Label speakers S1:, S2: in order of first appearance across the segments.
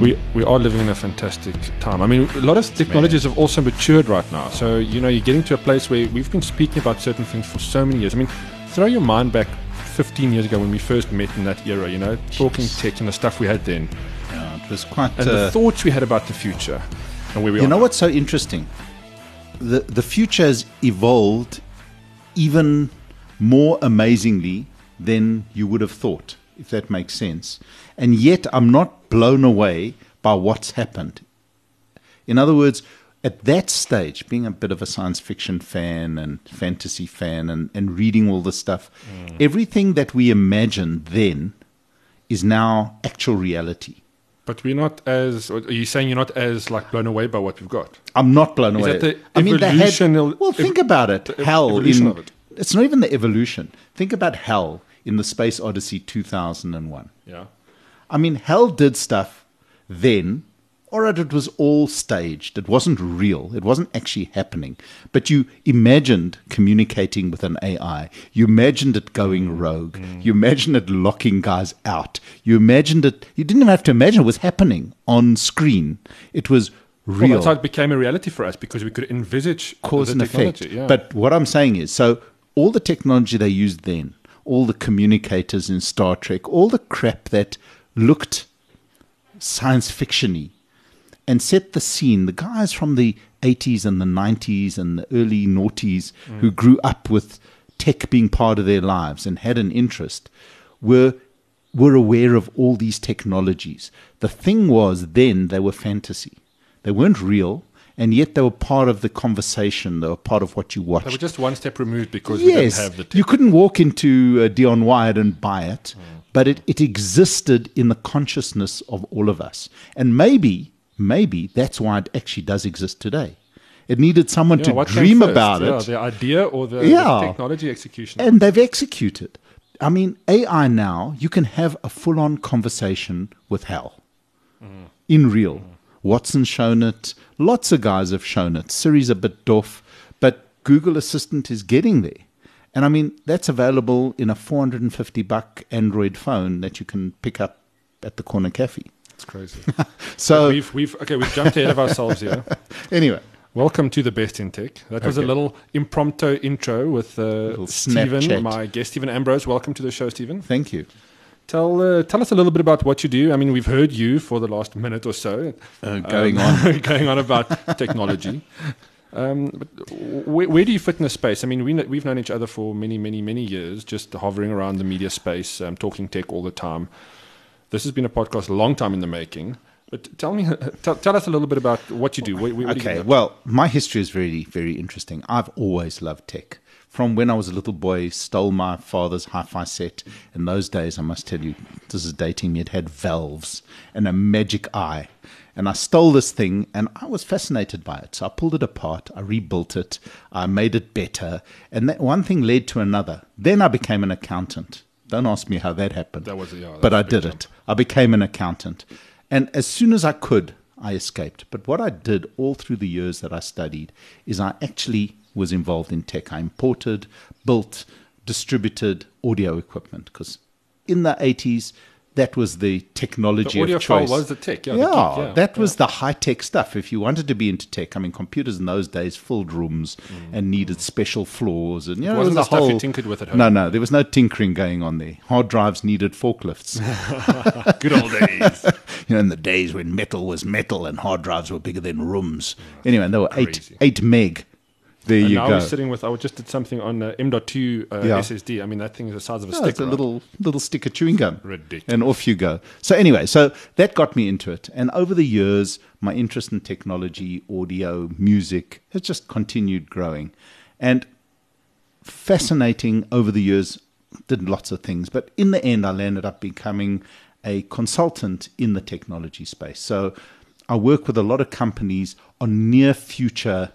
S1: We we are living in a fantastic time. I mean, a lot of technologies have also matured right now. So you know, you're getting to a place where we've been speaking about certain things for so many years. I mean, throw your mind back 15 years ago when we first met in that era. You know, talking tech and the stuff we had then,
S2: yeah, it was quite.
S1: and
S2: uh,
S1: the thoughts we had about the future, and where we
S2: you
S1: are.
S2: know
S1: now.
S2: what's so interesting? The the future has evolved even more amazingly than you would have thought, if that makes sense. And yet, I'm not blown away by what's happened. In other words, at that stage, being a bit of a science fiction fan and fantasy fan and, and reading all this stuff, mm. everything that we imagined then is now actual reality.
S1: But we're not as. Are you saying you're not as like blown away by what we've got?
S2: I'm not blown
S1: Is
S2: away.
S1: that the
S2: I mean, they had.
S1: evolutional-
S2: Well, think about it.
S1: ev-
S2: Hell,
S1: evolution
S2: in,
S1: of it.
S2: it's not even the evolution. Think about HAL in the Space Odyssey 2001.
S1: Yeah.
S2: I mean, HAL did stuff then, or it was all staged. It wasn't real. It wasn't actually happening. But you imagined communicating with an AI. You imagined it going mm. rogue. Mm. You imagined it locking guys out. You imagined it. You didn't even have to imagine it was happening on screen. It was
S1: Well,
S2: real
S1: that's how it became a reality for us because we could envisage
S2: cause and effect.
S1: Yeah.
S2: But what I'm saying is, so all the technology they used then, all the communicators in Star Trek, all the crap that looked science fictiony and set the scene. The guys from the 80s and the 90s and the early noughties who grew up with tech being part of their lives and had an interest were were aware of all these technologies. The thing was then they were fantasy. They weren't real and yet they were part of the conversation. They were part of what you watched.
S1: they were just one step removed because we didn't
S2: Yes,
S1: have the tech.
S2: you couldn't walk into uh, Dion Wired and buy it,
S1: Mm.
S2: But it, it existed in the consciousness of all of us. And maybe, maybe that's why it actually does exist today. It needed someone
S1: Yeah,
S2: to dream about
S1: yeah,
S2: it,
S1: The idea or the, the technology execution.
S2: and they've executed. I mean, AI now, you can have a full on conversation with HAL mm. in real. Watson's shown it. Lots of guys have shown it. Siri's a bit doff, but Google Assistant is getting there. And I mean, that's available in a 450 buck Android phone that you can pick up at the corner cafe.
S1: It's crazy.
S2: So,
S1: we've, we've, okay, we've jumped ahead of ourselves here.
S2: anyway,
S1: Welcome to the best in tech. That was a little impromptu intro with uh,
S2: Steven,
S1: my guest, Steven Ambrose. Welcome to the show, Steven.
S2: thank you.
S1: Tell uh, tell us a little bit about what you do. I mean, we've heard you for the last minute or so
S2: Uh, going
S1: um,
S2: on.
S1: going on about technology. Um, but where, where do you fit in the space? I mean, we, we've known each other for many, many, many years, just hovering around the media space, um, talking tech all the time. This has been a podcast a long time in the making. But tell me, tell, tell us a little bit about what you do. Where, what do you
S2: Okay, well, my history is very, very interesting. I've always loved tech. From when I was a little boy, stole my father's hi-fi set. In those days, I must tell you, this is dating me. It had valves and a magic eye, and I stole this thing, and I was fascinated by it. So I pulled it apart, I rebuilt it, I made it better, and that one thing led to another. Then I became an accountant. Don't ask me how that happened.
S1: That was- yeah,
S2: but I did
S1: jump.
S2: it. I became an accountant. And as soon as I could, I escaped. But what I did all through the years that I studied is I actually was involved in tech. I imported, built, distributed audio equipment because in the 80s, that was the technology
S1: The
S2: of
S1: audiophile
S2: choice.
S1: was the tech, yeah,
S2: Yeah,
S1: the geek, yeah,
S2: that was the high tech stuff. If you wanted to be into tech, I mean, computers in those days filled rooms and needed special floors, and you know,
S1: Mm. wasn't
S2: there was
S1: the
S2: a
S1: stuff you
S2: whole-
S1: tinkered with at home.
S2: No, no, there was no tinkering going on there. Hard drives needed forklifts.
S1: Good old days.
S2: you know, in the days when metal was metal and hard drives were bigger than rooms. Anyway, and they were eight eight meg. There
S1: And
S2: you
S1: now
S2: go.
S1: we're sitting with, I just did something on uh, M.2 uh,
S2: Yeah.
S1: SSD. I mean, that thing is the size of a
S2: Oh,
S1: stick.
S2: it's a
S1: right?
S2: little little stick of chewing gum.
S1: Ridiculous.
S2: And off you go. So anyway, so that got me into it. And over the years, my interest in technology, audio, music has just continued growing. And fascinating over the years, did lots of things. But in the end, I landed up becoming a consultant in the technology space. So I work with a lot of companies on near future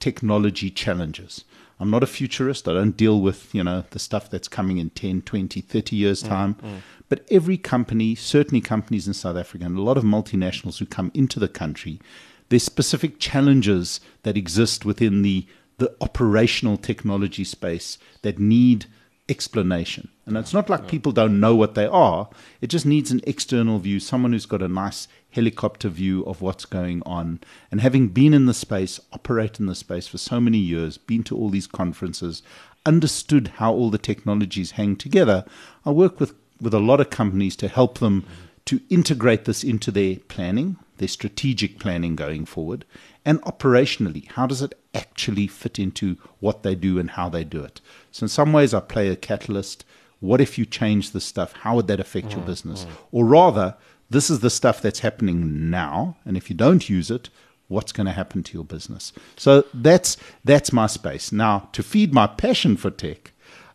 S2: technology challenges. I'm not a futurist. I don't deal with, you know, the stuff that's coming in 10, 20, 30 years mm, time. Mm. But every company, certainly companies in South Africa and a lot of multinationals who come into the country, there's specific challenges that exist within the the operational technology space that need explanation. And it's not like people don't know what they are. It just needs an external view, someone who's got a nice helicopter view of what's going on. And having been in the space, operate in the space for so many years, been to all these conferences, understood how all the technologies hang together, I work with, with a lot of companies to help them to integrate this into their planning, their strategic planning going forward, and operationally, how does it actually fit into what they do and how they do it? So, in some ways, I play a catalyst. What if you change this stuff? How would that affect your mm, business? Mm. Or rather, this is the stuff that's happening now, and if you don't use it, what's going to happen to your business? So that's that's my space. Now, to feed my passion for tech,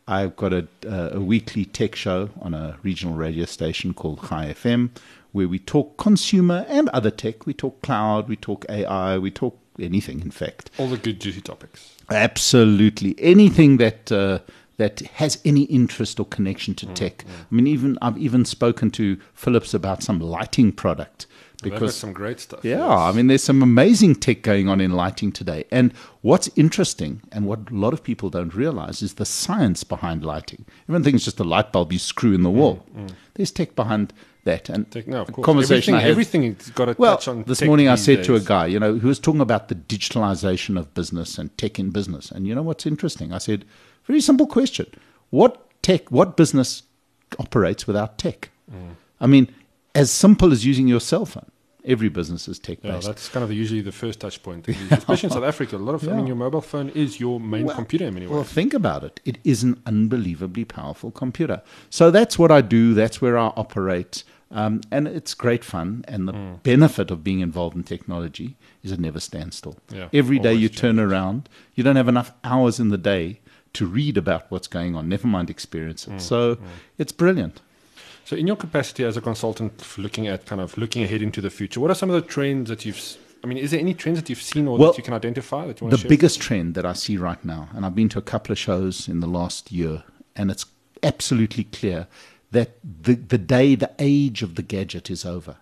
S2: I've got a, a weekly tech show on a regional radio station called ChaiFM, where we talk consumer and other tech. We talk cloud, we talk AI, we talk anything, in fact.
S1: All the good juicy topics.
S2: Absolutely. Anything that uh, that has any interest or connection to tech. Mm, mm. I mean, even I've even spoken to Philips about some lighting product because
S1: some great stuff.
S2: yeah,
S1: yes.
S2: I mean, there's some amazing tech going on in lighting today. And what's interesting and what a lot of people don't realize is the science behind lighting. Everyone thinks it's just a light bulb you screw in the mm, wall. There's tech behind that. And
S1: Tech- no, of course.
S2: conversation
S1: everything, everything's got a
S2: well,
S1: touch on.
S2: this morning I said to a guy, you know, who was talking about the digitalization of business and tech in business. And you know what's interesting? I said, very simple question. What tech, what business operates without tech?
S1: Mm.
S2: I mean, as simple as using your cell phone. Every business is tech
S1: Yeah, that's kind of the, usually the first touch point. Especially in South Africa, a lot of I mean, your mobile phone is your main
S2: Well-
S1: computer in many ways.
S2: Well, think about it. It is an unbelievably powerful computer. So that's what I do. That's where I operate. Um, and it's great fun. And the
S1: Mm.
S2: benefit of being involved in technology is it never stands still.
S1: Yeah,
S2: Every day you turn around, you don't have enough hours in the day to read about what's going on, never mind experience
S1: Mm.
S2: it. So it's brilliant.
S1: So, in your capacity as a consultant, looking at kind of looking ahead into the future, what are some of the trends that you've? I mean, is there any trends that you've seen or
S2: Well,
S1: that you can identify that you want
S2: the
S1: to share?
S2: biggest trend that I see right now, and I've been to a couple of shows in the last year, and it's absolutely clear that the, the day, the age of the gadget is over.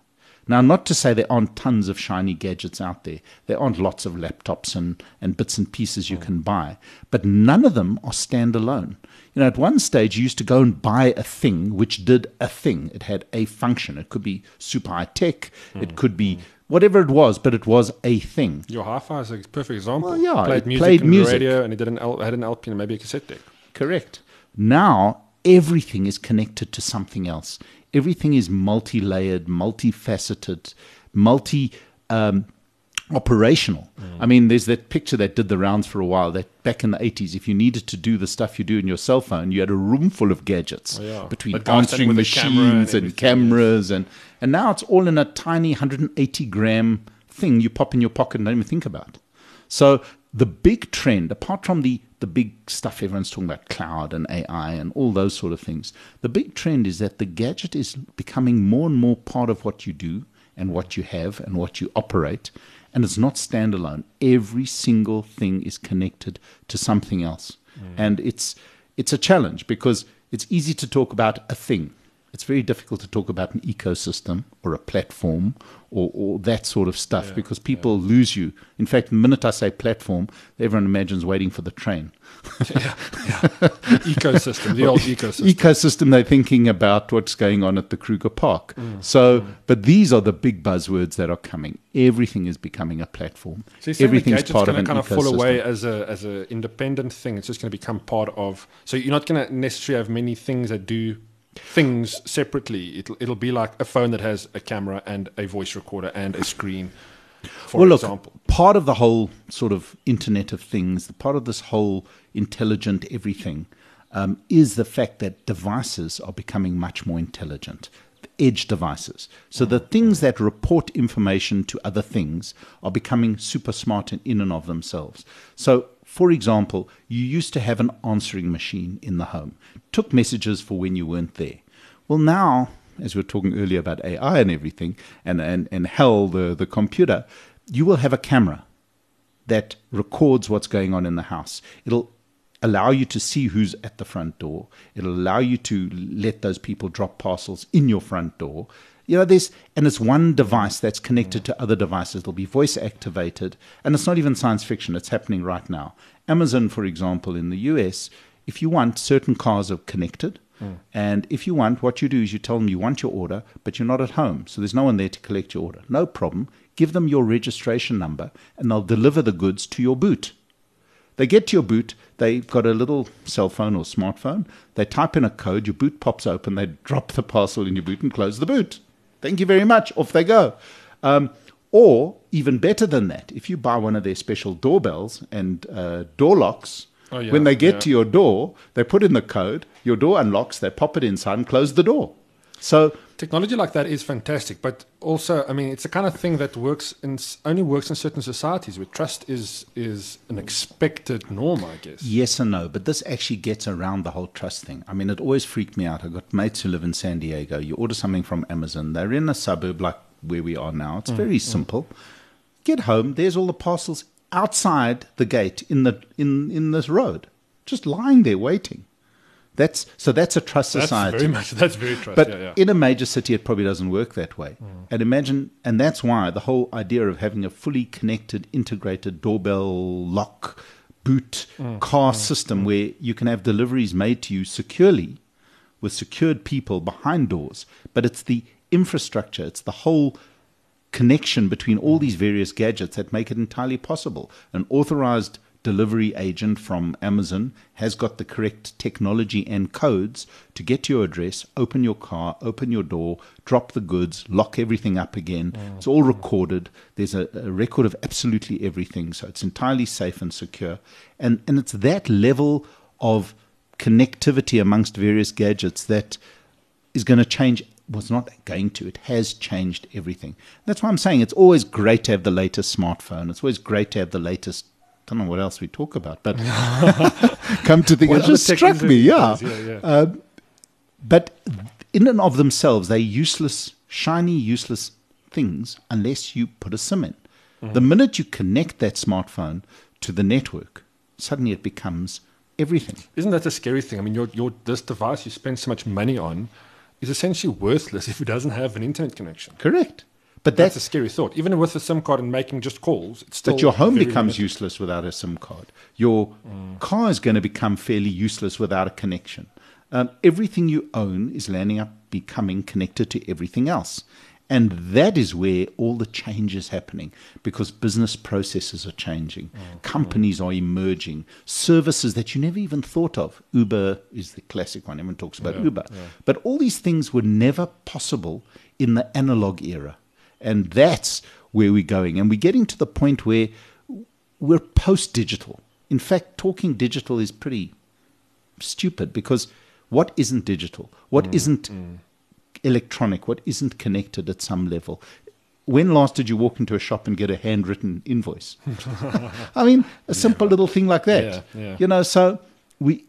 S2: Now, not to say there aren't tons of shiny gadgets out there. There aren't lots of laptops and, and bits and pieces you hmm. can buy, but none of them are standalone. You know, at one stage, you used to go and buy a thing which did a thing. It had a function. It could be super high tech. Hmm. It could be hmm. whatever it was, but it was a thing.
S1: Your hi-fi is a perfect example.
S2: Well, yeah,
S1: played music
S2: played
S1: on
S2: music.
S1: the radio, and it did an L- had an LP and maybe a cassette deck.
S2: Correct. Now everything is connected to something else. Everything is multi-layered, multifaceted, multi um, operational. I mean, there's that picture that did the rounds for a while. That back in the 80s, if you needed to do the stuff you do in your cell phone, you had a room full of gadgets
S1: Oh, yeah.
S2: between
S1: But
S2: answering
S1: with a camera and
S2: machines and,
S1: everything,
S2: cameras, and and now it's all in a tiny 180 gram thing you pop in your pocket and don't even think about. So the big trend, apart from the the big stuff everyone's talking about, cloud and AI and all those sort of things, the big trend is that the gadget is becoming more and more part of what you do and what you have and what you operate, and it's not standalone. Every single thing is connected to something else, mm. and it's it's a challenge because it's easy to talk about a thing. It's very difficult to talk about an ecosystem or a platform or, or that sort of stuff because people lose you. In fact, the minute I say platform, everyone imagines waiting for the train.
S1: Yeah, ecosystem, the old ecosystem.
S2: Ecosystem, they're thinking about what's going on at the Kruger Park.
S1: Mm.
S2: So, but these are the big buzzwords that are coming. Everything is becoming a platform.
S1: So you're saying the
S2: Everything's part of
S1: going
S2: an
S1: to kind of
S2: ecosystem.
S1: fall away as a as an independent thing. It's just going to become part of. So you're not going to necessarily have many things that do things separately. It'll it'll be like a phone that has a camera and a voice recorder and a screen. For
S2: well, look,
S1: example,
S2: part of the whole sort of Internet of Things, the part of this whole intelligent everything, um, is the fact that devices are becoming much more intelligent. Edge devices. So the things that report information to other things are becoming super smart in, in and of themselves. So, for example, you used to have an answering machine in the home, took messages for when you weren't there. Well, now as we were talking earlier about AI and everything, and, and, and HAL, the, the computer, you will have a camera that records what's going on in the house. It'll allow you to see who's at the front door. It'll allow you to let those people drop parcels in your front door. You know, there's and it's one device that's connected to other devices. It'll be voice activated, and it's not even science fiction. It's happening right now. Amazon, for example, in the US, if you want, certain cars are connected. Hmm. And if you want, what you do is you tell them you want your order, but you're not at home. So there's no one there to collect your order. No problem. Give them your registration number and they'll deliver the goods to your boot. They get to your boot, they've got a little cell phone or smartphone. They type in a code, your boot pops open, they drop the parcel in your boot and close the boot. Thank you very much. Off they go. Um, or even better than that, if you buy one of their special doorbells and uh, door locks,
S1: Oh, yeah,
S2: when they get
S1: yeah.
S2: to your door, they put in the code, your door unlocks, they pop it inside and close the door. So
S1: Technology like that is fantastic, but also, I mean, it's the kind of thing that works in only works in certain societies where trust is is an expected norm, I guess.
S2: Yes and no, but this actually gets around the whole trust thing. I mean, it always freaked me out. I've got mates who live in San Diego. You order something from Amazon, they're in a suburb like where we are now. It's mm, very mm. simple. Get home, there's all the parcels outside the gate in the in in this road, just lying there waiting. That's so that's a trust
S1: That's
S2: society.
S1: very much. That's very trust.
S2: But
S1: yeah, yeah.
S2: in a major city, it probably doesn't work that way. Mm. And imagine, and that's why the whole idea of having a fully connected, integrated doorbell, lock, boot, mm. car mm. system where you can have deliveries made to you securely with secured people behind doors, but it's the infrastructure, it's the whole connection between all these various gadgets that make it entirely possible. An authorized delivery agent from Amazon has got the correct technology and codes to get to your address, open your car, open your door, drop the goods, lock everything up again. Mm. It's all recorded. There's a, a record of absolutely everything, so it's entirely safe and secure. And and it's that level of connectivity amongst various gadgets that is going to change was not going to it has changed everything that's why i'm saying it's always great to have the latest smartphone it's always great to have the latest don't know what else we talk about but come to think it just struck me yeah.
S1: Yeah, yeah.
S2: Um, but in and of themselves they're useless shiny useless things unless you put a sim in
S1: Mm-hmm.
S2: the minute you connect that smartphone to the network suddenly it becomes everything
S1: Isn't that a scary thing? I mean, your, your this device you spend so much money on is essentially worthless if it doesn't have an internet connection.
S2: correct but
S1: That's
S2: that's
S1: a scary thought. Even with a SIM card and making just calls, it's still
S2: But your home becomes
S1: limited.
S2: useless without a SIM card. Your car is going to become fairly useless without a connection. Um, everything you own is landing up becoming connected to everything else. And that is where all the change is happening because business processes are changing, companies are emerging, services that you never even thought of. Uber is the classic one, everyone talks about Uber. But all these things were never possible in the analog era. And that's where we're going. And we're getting to the point where we're post digital. In fact, talking digital is pretty stupid because what isn't digital? What mm, not mm. electronic? What isn't connected at some level? When last did you walk into a shop and get a handwritten invoice? I mean, a simple little thing like that.
S1: Yeah, yeah.
S2: You know, so we,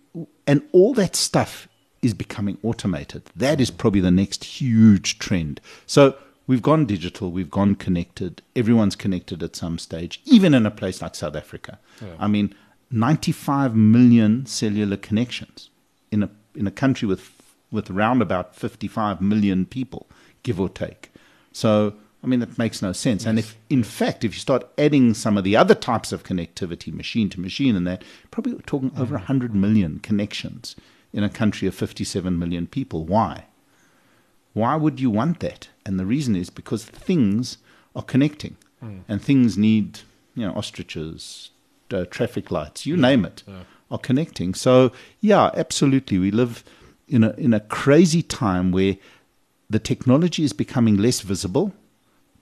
S2: and all that stuff is becoming automated. That is mm. probably the next huge trend. So we've gone digital, we've gone connected. Everyone's connected at some stage, even in a place like South Africa. I mean, 95 million cellular connections in a in a country with with around about 55 million people, give or take. So, I mean, that makes no sense. And if, in fact, if you start adding some of the other types of connectivity, machine to machine, and that, probably we're talking over mm. 100 million connections in a country of 57 million people. Why? Why would you want that? And the reason is because things are connecting, and things need, you know, ostriches, uh, traffic lights, you name it, are connecting. So, yeah, absolutely, we live in a in a crazy time where the technology is becoming less visible,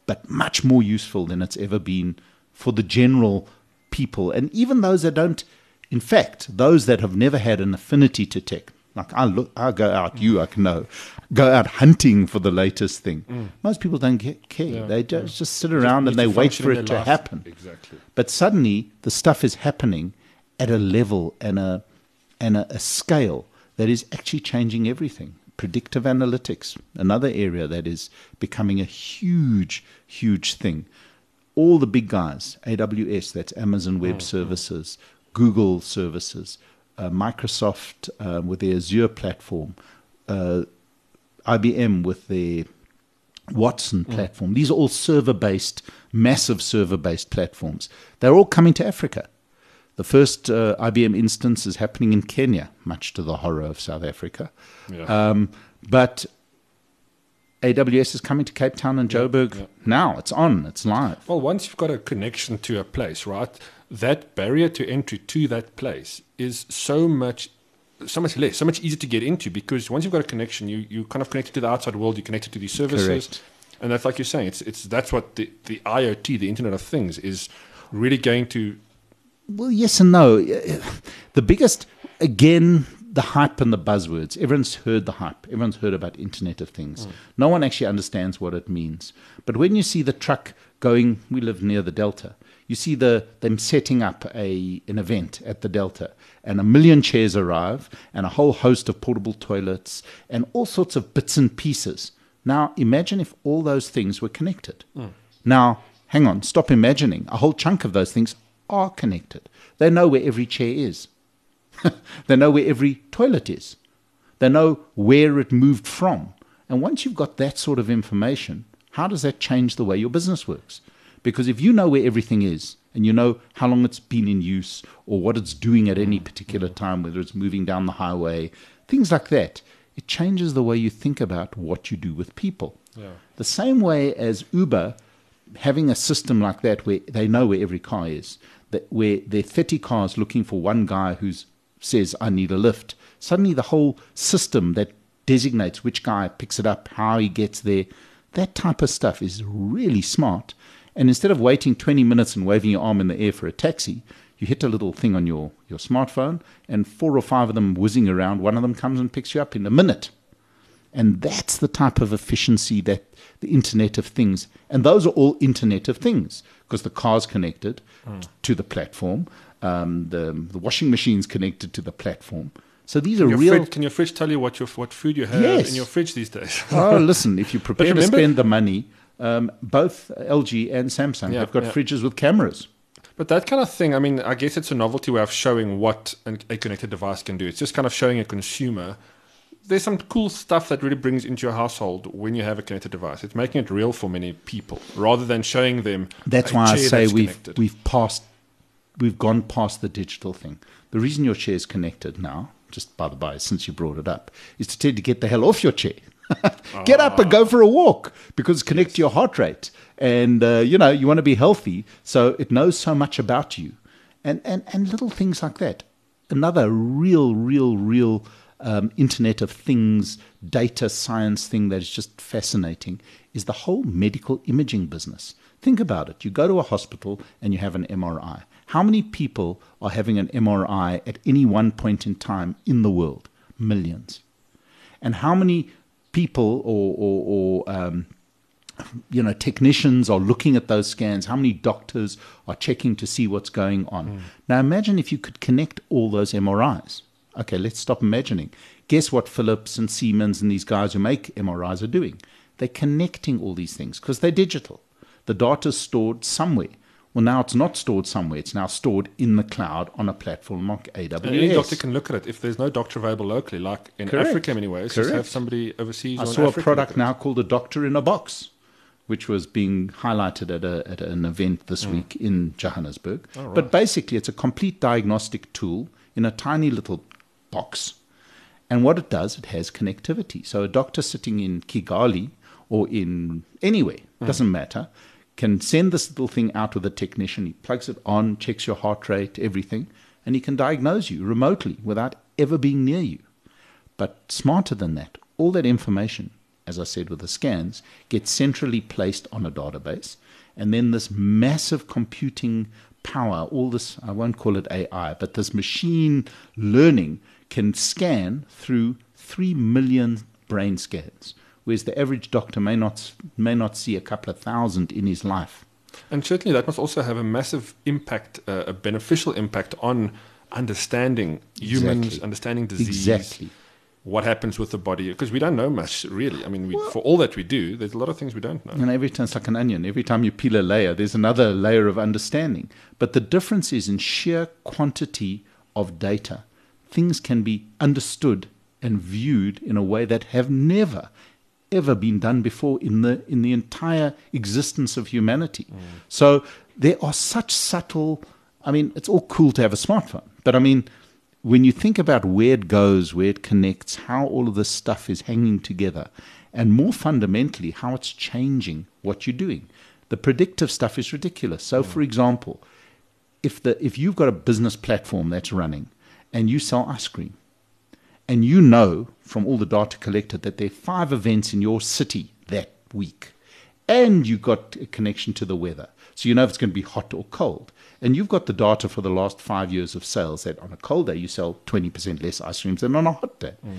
S2: but much more useful than it's ever been for the general people, and even those that don't. In fact, those that have never had an affinity to tech, like I look, I go out, you, I can know, go out hunting for the latest thing. Most people don't get, care.
S1: Yeah,
S2: they just, just sit
S1: Just
S2: around and they wait for it to
S1: life.
S2: happen.
S1: Exactly.
S2: But suddenly, the stuff is happening at a level and a and a, a scale that is actually changing everything. Predictive analytics, another area that is becoming a huge, huge thing. All the big guys, AWS, that's Amazon Web Services, Google Services, Microsoft uh, with their Azure platform, uh, IBM with their Watson platform. These are all server based, massive server based platforms. They're all coming to Africa. The first uh, IBM instance is happening in Kenya, much to the horror of South Africa.
S1: Yeah.
S2: Um, but AWS is coming to Cape Town and Joburg
S1: yeah.
S2: now. It's on, it's live.
S1: Well, once you've got a connection to a place, right, that barrier to entry to that place is so much so much less, so much easier to get into because once you've got a connection, you you kind of connected to the outside world, you're connected to these services.
S2: Correct.
S1: And that's like you're saying, it's it's that's what the, the IoT, the Internet of Things, is really going to
S2: Well, yes and no. The biggest, again, the hype and the buzzwords. Everyone's heard the hype. Everyone's heard about Internet of Things. Mm. No one actually understands what it means. But when you see the truck going, we live near the Delta. You see the them setting up a an event at the Delta, and a million chairs arrive, and a whole host of portable toilets, and all sorts of bits and pieces. Now, imagine if all those things were connected. Hmm. Now, hang on, stop imagining. A whole chunk of those things are connected. They know where every chair is. they know where every toilet is. They know where it moved from. And once you've got that sort of information, how does that change the way your business works? Because if you know where everything is and you know how long it's been in use or what it's doing at any particular time, whether it's moving down the highway, things like that, it changes the way you think about what you do with people.
S1: Yeah.
S2: The same way as Uber having a system like that where they know where every car is, that where there are 30 cars looking for one guy who says, I need a lift. Suddenly the whole system that designates which guy picks it up, how he gets there, that type of stuff is really smart. And instead of waiting 20 minutes and waving your arm in the air for a taxi, you hit a little thing on your, your smartphone, and four or five of them whizzing around, one of them comes and picks you up in a minute. And that's the type of efficiency that the Internet of Things, and those are all Internet of Things because the car's connected
S1: Hmm.
S2: to the platform, um, the, the washing machine's connected to the platform. So these are
S1: Your
S2: real.
S1: fridge, can your fridge tell you what your what food you have
S2: Yes.
S1: in your fridge these days?
S2: oh, listen, if you're prepared to spend the money, um, both LG and Samsung
S1: Yeah,
S2: have got
S1: yeah.
S2: fridges with cameras.
S1: But that kind of thing, I mean, I guess it's a novelty way of showing what an, a connected device can do. It's just kind of showing a consumer there's some cool stuff that really brings into your household when you have a connected device. It's making it real for many people rather than showing them.
S2: That's why I say we've
S1: connected.
S2: we've passed we've gone past the digital thing. The reason your chair is connected now, just by the by, since you brought it up, is to tell you to get the hell off your chair. get up and go for a walk because it's connected to your heart rate, and uh, you know you want to be healthy, so it knows so much about you, and and and little things like that. Another real, real, real um, Internet of Things data science thing that is just fascinating is the whole medical imaging business. Think about it. You go to a hospital and you have an MRI. How many people are having an MRI at any one point in time in the world? Millions. And how many people or, or, or um, you know, technicians are looking at those scans, how many doctors are checking to see what's going on. Now imagine if you could connect all those MRIs. Okay, let's stop imagining. Guess what Philips and Siemens and these guys who make MRIs are doing? They're connecting all these things because they're digital. The data's stored somewhere. Well, now it's not stored somewhere. It's now stored in the cloud on a platform like AWS.
S1: And any doctor can look at it. If there's no doctor available locally, like in
S2: Correct.
S1: Africa, many ways, just
S2: Correct.
S1: have somebody overseas.
S2: I saw a product
S1: look at it.
S2: now called a doctor in a box, which was being highlighted at, a, at an event this
S1: Mm.
S2: week in Johannesburg.
S1: Oh,
S2: But basically, it's a complete diagnostic tool in a tiny little box. And what it does, it has connectivity. So a doctor sitting in Kigali or in anywhere,
S1: Mm.
S2: doesn't matter, can send this little thing out with a technician. He plugs it on, checks your heart rate, everything, and he can diagnose you remotely without ever being near you. But smarter than that, all that information, as I said with the scans, gets centrally placed on a database. And then this massive computing power, all this, I won't call it AI, but this machine learning can scan through 3 million brain scans, whereas the average doctor may not, may not see a couple of thousand in his life.
S1: And certainly that must also have a massive impact, uh, a beneficial impact on understanding humans,
S2: Exactly.
S1: understanding disease,
S2: Exactly.
S1: what happens with the body, because we don't know much really. I mean, we, for all that we do, there's a lot of things we don't know.
S2: And every time it's like an onion. Every time you peel a layer, there's another layer of understanding. But the difference is in sheer quantity of data. Things can be understood and viewed in a way that have never, ever been done before in the in the entire existence of humanity. Mm. So there are such subtle I mean, it's all cool to have a smartphone, but I mean, when you think about where it goes, where it connects, how all of this stuff is hanging together, and more fundamentally, how it's changing what you're doing. The predictive stuff is ridiculous. So, mm. for example, if the if you've got a business platform that's running and you sell ice cream, and you know from all the data collected that there are five events in your city that week, and you've got a connection to the weather, so you know if it's going to be hot or cold, and you've got the data for the last five years of sales that on a cold day you sell 20% less ice creams than on a hot day. Mm.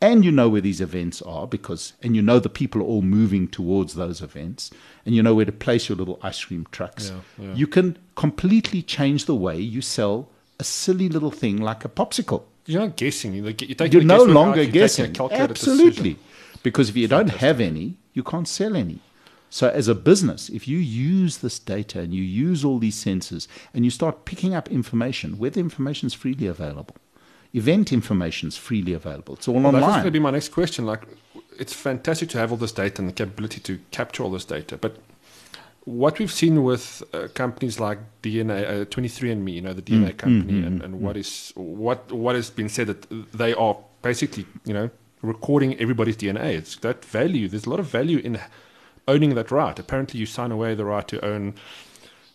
S2: And you know where these events are because, and you know the people are all moving towards those events, and you know where to place your little ice cream trucks.
S1: Yeah, yeah.
S2: You can completely change the way you sell a silly little thing like a popsicle.
S1: You're not guessing. You're, taking
S2: You're no
S1: out,
S2: longer
S1: you're
S2: guessing. Absolutely.
S1: decision.
S2: Because if you don't have any, you can't sell any. So, as a business, if you use this data and you use all these sensors and you start picking up information, where the information is freely available, event information is freely available. It's all
S1: Well, that was going to be my next question. Like, it's fantastic to have all this data and the capability to capture all this data, but what we've seen with uh, companies like DNA, uh, 23andMe, you know, the DNA
S2: Mm,
S1: company, and, and what is what what has been said that they are basically, you know, recording everybody's DNA. It's that value. There's a lot of value in owning that right. Apparently, you sign away the right to own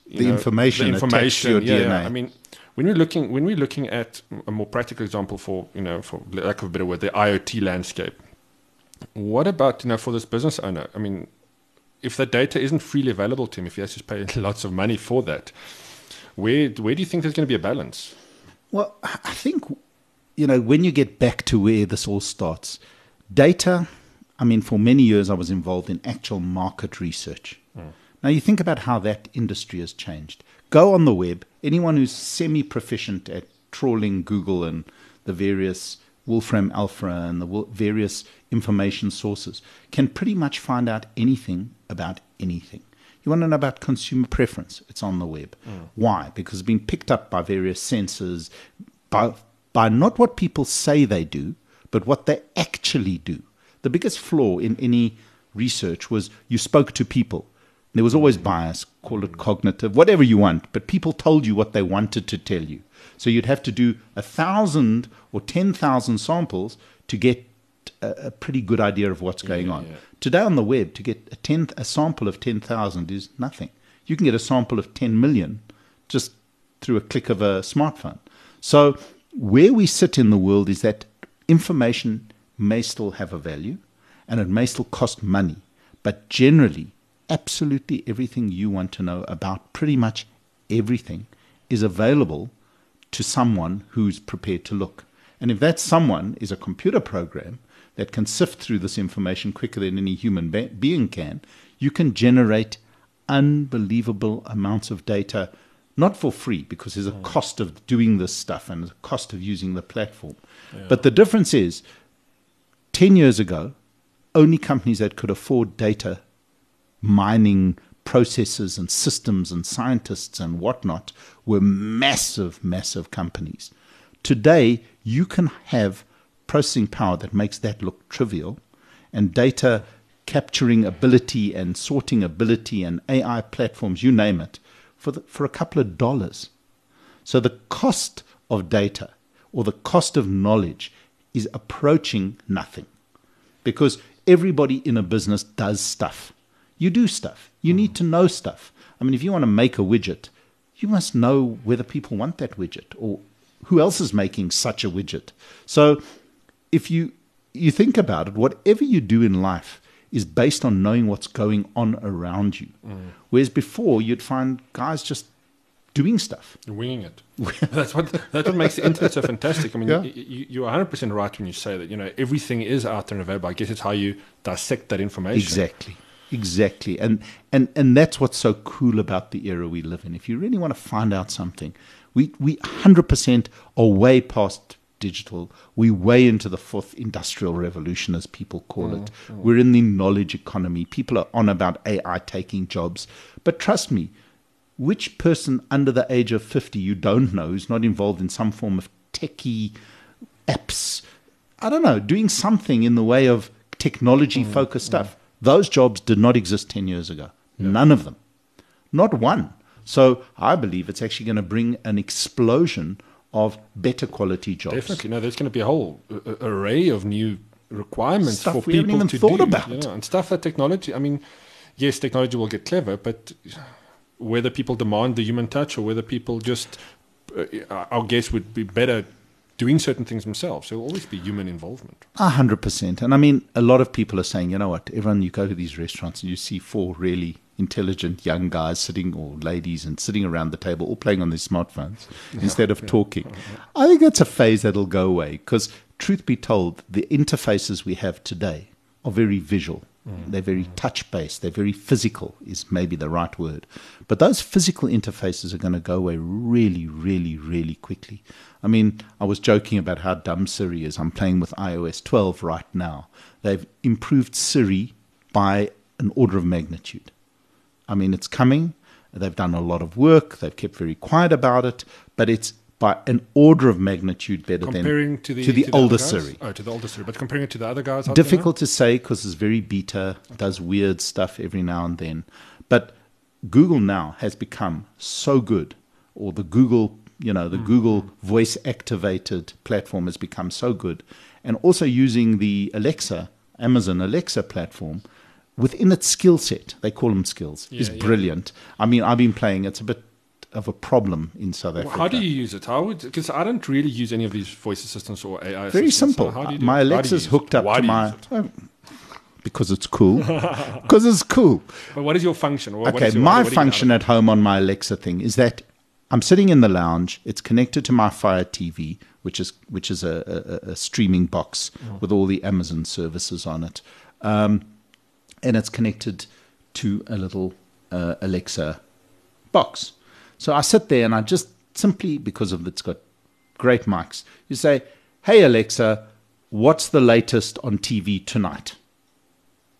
S2: The information
S1: The
S2: attached to your
S1: yeah, yeah.
S2: DNA.
S1: I mean, when we're looking when we're looking at a more practical example for you know for lack of a better word, the IoT landscape. What about you know for this business owner? I mean, if the data isn't freely available to him, if he has to pay lots of money for that, where where do you think there's going to be a balance?
S2: Well, I I think, you know, when you get back to where this all starts, data, I mean, for many years I was involved in actual market research. Hmm. Now, you think about how that industry has changed. Go on the web, anyone who's semi proficient at trawling Google and the various Wolfram Alpha and the various information sources can pretty much find out anything about anything. You want to know about consumer preference? It's on the web. Mm. Why? Because it's been picked up by various sensors, by, by not what people say they do, but what they actually do. The biggest flaw in any research was you spoke to people. There was always bias, call it cognitive, whatever you want, but people told you what they wanted to tell you. So you'd have to do a thousand or 10,000 samples to get a, a pretty good idea of what's going on.
S1: yeah.
S2: Today on the web, to get a, tenth, a sample of 10,000 is nothing. You can get a sample of 10 million just through a click of a smartphone. So, where we sit in the world is that information may still have a value and it may still cost money, but generally, absolutely everything you want to know about pretty much everything is available to someone who's prepared to look. And if that someone is a computer program that can sift through this information quicker than any human be- being can, you can generate unbelievable amounts of data, not for free, because there's a hmm. cost of doing this stuff and a cost of using the platform. But the difference is 10 years ago, only companies that could afford data mining processes and systems and scientists and whatnot were massive, massive companies. Today, you can have processing power that makes that look trivial and data capturing ability and sorting ability and AI platforms, you name it, for, the, for a couple of dollars. So the cost of data or the cost of knowledge is approaching nothing because everybody in a business does stuff. You do stuff. You need to know stuff. I mean, if you want to make a widget, you must know whether people want that widget or who else is making such a widget. So if you you think about it, whatever you do in life is based on knowing what's going on around you. Mm. Whereas before you'd find guys just doing stuff.
S1: You're winging it. that's what that's what makes the internet so fantastic. I mean,
S2: Yeah.
S1: you, you, you're 100 percent right when you say that. You know, everything is out there and available. I guess it's how you dissect that information.
S2: Exactly. Exactly. And and and that's what's so cool about the era we live in. If you really want to find out something, we we 100% are way past digital. We way into the fourth industrial revolution as people call it. Mm, mm. We're in the knowledge economy. People are on about AI taking jobs. But trust me, which person under the age of 50 you don't know who's not involved in some form of techie apps, I don't know, doing something in the way of technology focused mm, stuff. Those jobs did not exist 10 years ago. None of them. Not one. So I believe it's actually going to bring an explosion of better quality jobs.
S1: Definitely. No, there's going to be a whole array of new requirements
S2: Stuff
S1: for
S2: we haven't
S1: people
S2: even
S1: to
S2: thought
S1: do.
S2: about.
S1: you know, and stuff that technology, I mean, yes, technology will get clever, but whether people demand the human touch or whether people just, uh, our guess would be better doing certain things themselves. There will always be human involvement.
S2: A hundred percent. And I mean, a lot of people are saying, you know what? Everyone, you go to these restaurants and you see four really intelligent young guys sitting or ladies and sitting around the table, all playing on their smartphones instead of talking. Uh-huh. I think that's a phase that'll go away because, truth be told, the interfaces we have today are very visual. Mm. They're very touch based. They're very physical, is maybe the right word. But those physical interfaces are going to go away really, really, really quickly. I mean, I was joking about how dumb Siri is. I'm playing with iOS 12 right now. They've improved Siri by an order of magnitude. I mean, it's coming. They've done a lot of work. They've kept very quiet about it, but it's by an order of magnitude better
S1: Comparing
S2: than
S1: to the,
S2: to the
S1: other
S2: older? Siri.
S1: Oh, to the older Siri. But comparing it to the other guys out there now?
S2: Difficult to say because it's very beta, does weird stuff every now and then. But Google now has become so good, or the Google, you know, the mm. Google voice activated platform has become so good. And also using the Alexa, Amazon Alexa platform within its skill set, they call them skills, is
S1: Yeah, yeah.
S2: brilliant. I mean, I've been playing, it's a bit of a problem in South Africa.
S1: How do you use it? How would because I don't really use any of these voice assistants or AI.
S2: Very simple.
S1: Uh, how do you do
S2: my
S1: it?
S2: Alexa's hooked up
S1: Why
S2: to my.
S1: it?
S2: Oh, because it's cool. Because it's cool.
S1: But what is your function? What- what
S2: Okay,
S1: is your-
S2: my
S1: what do you get out of
S2: function at home on my Alexa thing is that I'm sitting in the lounge. It's connected to my Fire TV, which is which is a, a, a streaming box with all the Amazon services on it, um, and it's connected to a little uh, Alexa box. So I sit there and I just simply because of it's got great mics. You say, "Hey Alexa, what's the latest on TV tonight?"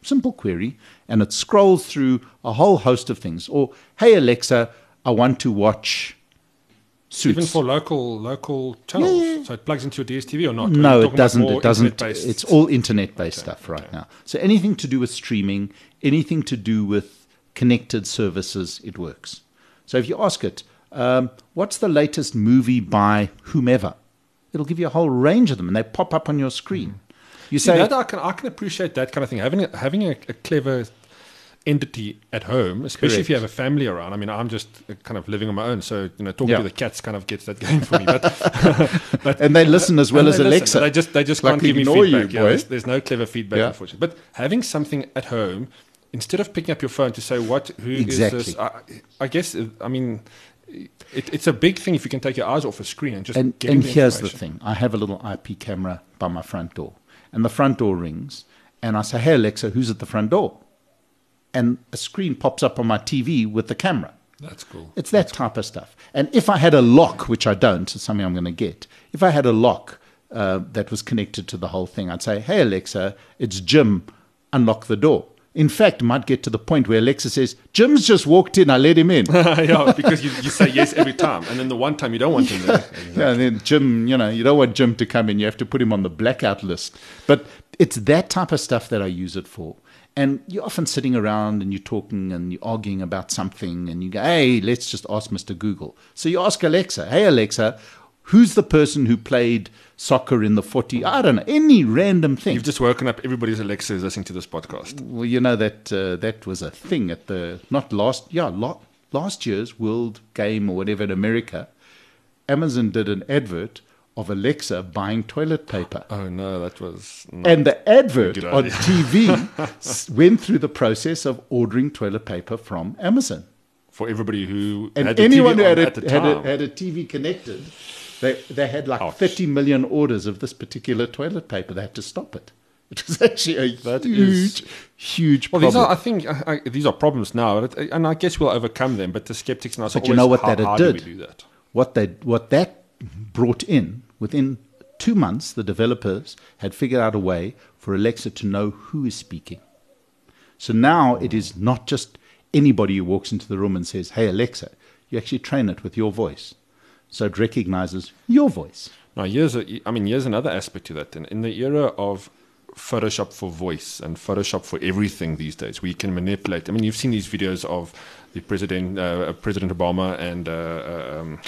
S2: Simple query, and it scrolls through a whole host of things. Or, "Hey Alexa, I want to watch Suits."
S1: even for local local channels. So it plugs into your DSTV or not?
S2: No, it doesn't. It doesn't. It's all internet-based stuff right now. So anything to do with streaming, anything to do with connected services, it works. So if you ask it, um, "What's the latest movie by whomever?" It'll give you a whole range of them, and they pop up on your screen. You
S1: See,
S2: say,
S1: that I can I can appreciate that kind of thing. Having a, having a, a clever entity at home, especially if you have a family around. I mean, I'm just uh, kind of living on my own, so you know, talking
S2: Yeah.
S1: to the cats kind of gets that going for me. But, but
S2: and they listen as well as
S1: they listen.
S2: Alexa.
S1: They just they just
S2: Like
S1: can't give me
S2: ignore you,
S1: feedback. yeah, there's, there's no clever feedback,
S2: Yeah.
S1: unfortunately. But having something at home, instead of picking up your phone to say what who is
S2: Exactly.
S1: this, I, I guess uh, I mean. It, it's a big thing if you can take your eyes off a screen and just
S2: and,
S1: get
S2: and
S1: the
S2: here's the thing I have a little IP camera by my front door, and the front door rings, and I say, Hey, Alexa, who's at the front door? And a screen pops up on my TV with the camera.
S1: That's cool.
S2: It's that type of stuff. And if I had a lock, which I don't, it's something I'm going to get, if I had a lock uh, that was connected to the whole thing, I'd say, Hey, Alexa, it's Jim, unlock the door. In fact, it might get to the point where Alexa says, Jim's just walked in, I let him in.
S1: yeah, because you, you say yes every time, and then the one time you don't want him there.
S2: Yeah, and then Jim, you know, you don't want Jim to come in. You have to put him on the blackout list. But it's that type of stuff that I use it for. And you're often sitting around and you're talking and you're arguing about something, and you go, hey, let's just ask Mr. Google. So you ask Alexa, hey, Alexa, who's the person who played soccer in the 40? I don't know, any random thing.
S1: You've just woken up everybody's Alexa is listening to this podcast.
S2: Well, you know that uh, that was a thing at the not last yeah lo- last year's World Game or whatever in America. Amazon did an advert of Alexa buying toilet paper,
S1: Oh no, that was
S2: and the advert on. TV went through the process of ordering toilet paper from Amazon.
S1: for everybody who
S2: And
S1: had
S2: anyone
S1: TV
S2: who had a, had, a, had a TV connected, they they had like
S1: Ouch.
S2: 30 million orders of this particular toilet paper. They had to stop it. It was actually a
S1: That
S2: huge,
S1: is-
S2: huge
S1: well,
S2: problem.
S1: these are, I think, I, I, these are problems now, but- uh, and I guess we'll overcome them. But the skeptics now,
S2: But you oh, know what
S1: how,
S2: that it did?
S1: we do that?
S2: what they what that brought in within two months the developers had figured out a way for alexa to know who is speaking so now it is not just anybody who walks into the room and says hey alexa you actually train it with your voice so it recognizes your voice
S1: Now, here's a, I mean, here's another aspect to that. In, in the era of Photoshop for voice and Photoshop for everything these days. We can manipulate. I mean, you've seen these videos of the president, uh, President Obama, and uh, uh, um,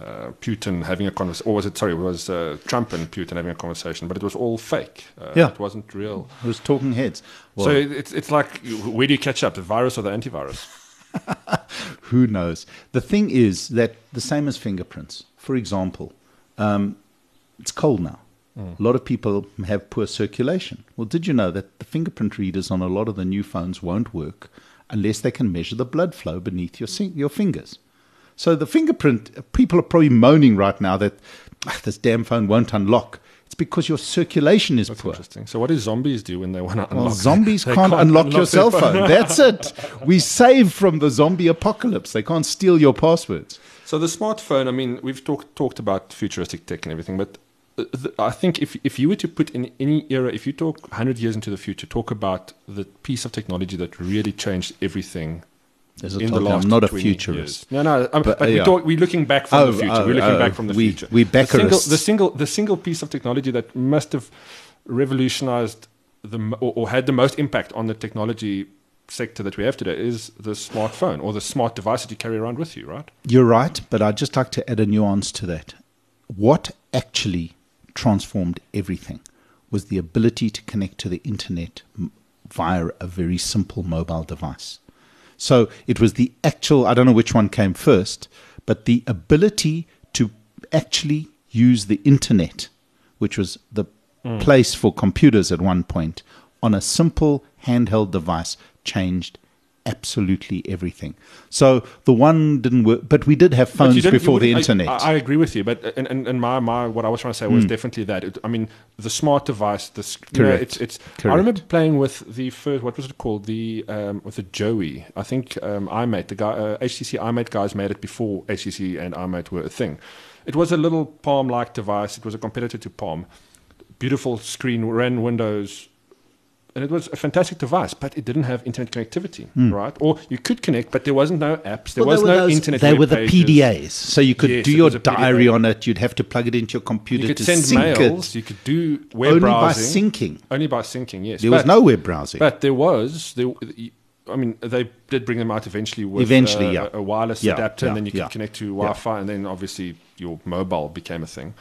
S1: uh, Putin having a conversation, or was it sorry, it was uh, Trump and Putin having a conversation, but it was all fake. Uh,
S2: Yeah.
S1: it wasn't real.
S2: It was talking heads. Well,
S1: so it's it's like where do you catch up, the virus or the antivirus?
S2: who knows? The thing is that the same as fingerprints. For example, um, it's cold now. A lot of people have poor circulation. Well, did you know that the fingerprint readers on a lot of the new phones won't work unless they can measure the blood flow beneath your your fingers? So the fingerprint people are probably moaning right now that "Ah, this damn phone won't unlock. It's because your circulation is
S1: That's
S2: poor.
S1: interesting. So what do zombies do when they want to unlock?
S2: Well, zombies
S1: they
S2: can't, unlock, your
S1: their
S2: cell phone. That's it. We save from the zombie apocalypse. They can't steal your passwords.
S1: So the smartphone, I mean, we've talked talked about futuristic tech and everything, but uh, I think if if you were to put in any era, if you talk 100 years into the future, talk about the piece of technology that really changed everything
S2: As I
S1: in the
S2: told you,
S1: last
S2: I'm not a
S1: 20
S2: futurist.
S1: years. No, no, um,
S2: But,
S1: but,
S2: uh,
S1: we
S2: yeah.
S1: talk, we're looking back from
S2: Oh,
S1: the future.
S2: oh,
S1: we're looking
S2: oh,
S1: back from the
S2: we-
S1: future.
S2: we
S1: the single,
S2: backerists.
S1: the single the single piece of technology that must have revolutionized the or, or had the most impact on the technology sector that we have today is the smartphone or the smart device that you carry around with you, right?
S2: You're right, but I'd just like to add a nuance to that. What actually transformed everything was the ability to connect to the internet via a very simple mobile device. So it was the actual, I don't know which one came first, but the ability to actually use the internet, which was the hmm. place for computers at one point, on a simple handheld device changed absolutely everything. So the one didn't work, but we did have phones
S1: you didn't- you
S2: before the internet.
S1: I, I agree with you, but uh, and, and, and my, my what I was trying to say was definitely that. It, I mean, the smart device, the sc- you know,
S2: Correct.
S1: it's it's. I remember playing with the first. What was it called? The um, with the Joey. I think um, iMate, the guy uh, HTC iMate guys made it before HTC and iMate were a thing. It was a little Palm-like device. It was a competitor to Palm. Beautiful screen, ran Windows. And it was a fantastic device, but it didn't have internet connectivity, right? Or you could connect, but there wasn't no apps. There.
S2: Well,
S1: was no
S2: those-
S1: internet.
S2: They were the
S1: pages.
S2: PDAs, so you could
S1: Yes,
S2: do your diary
S1: PDA.
S2: on it. You'd have to plug it into your computer
S1: You could
S2: to
S1: send
S2: sync
S1: mails.
S2: it.
S1: You could do web
S2: Only
S1: browsing.
S2: by syncing.
S1: Only by syncing, yes.
S2: There was no web browsing.
S1: But there was. There, I mean, they did bring them out eventually with
S2: Eventually,
S1: uh,
S2: yeah.
S1: a, a wireless
S2: Yeah,
S1: adapter,
S2: yeah,
S1: and then you could connect to Wi-Fi, and then obviously your mobile became a thing.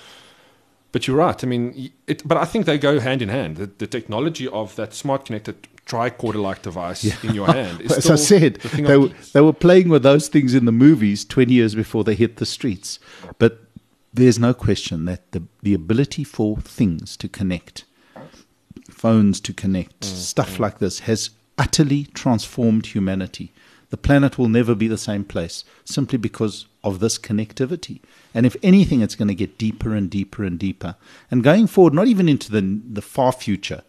S1: But you're right. I mean, it, but I think they go hand in hand. The, the technology of that smart connected tricorder-like device in your hand is
S2: As I said,
S1: the
S2: they were, they were playing with those things in the movies 20 years before they hit the streets. But there's no question that the, the ability for things to connect, phones to connect,
S1: Mm,
S2: stuff like this has utterly transformed humanity. The planet will never be the same place simply because of this connectivity. And if anything, it's going to get deeper and deeper and deeper. And going forward, not even into the, the far future,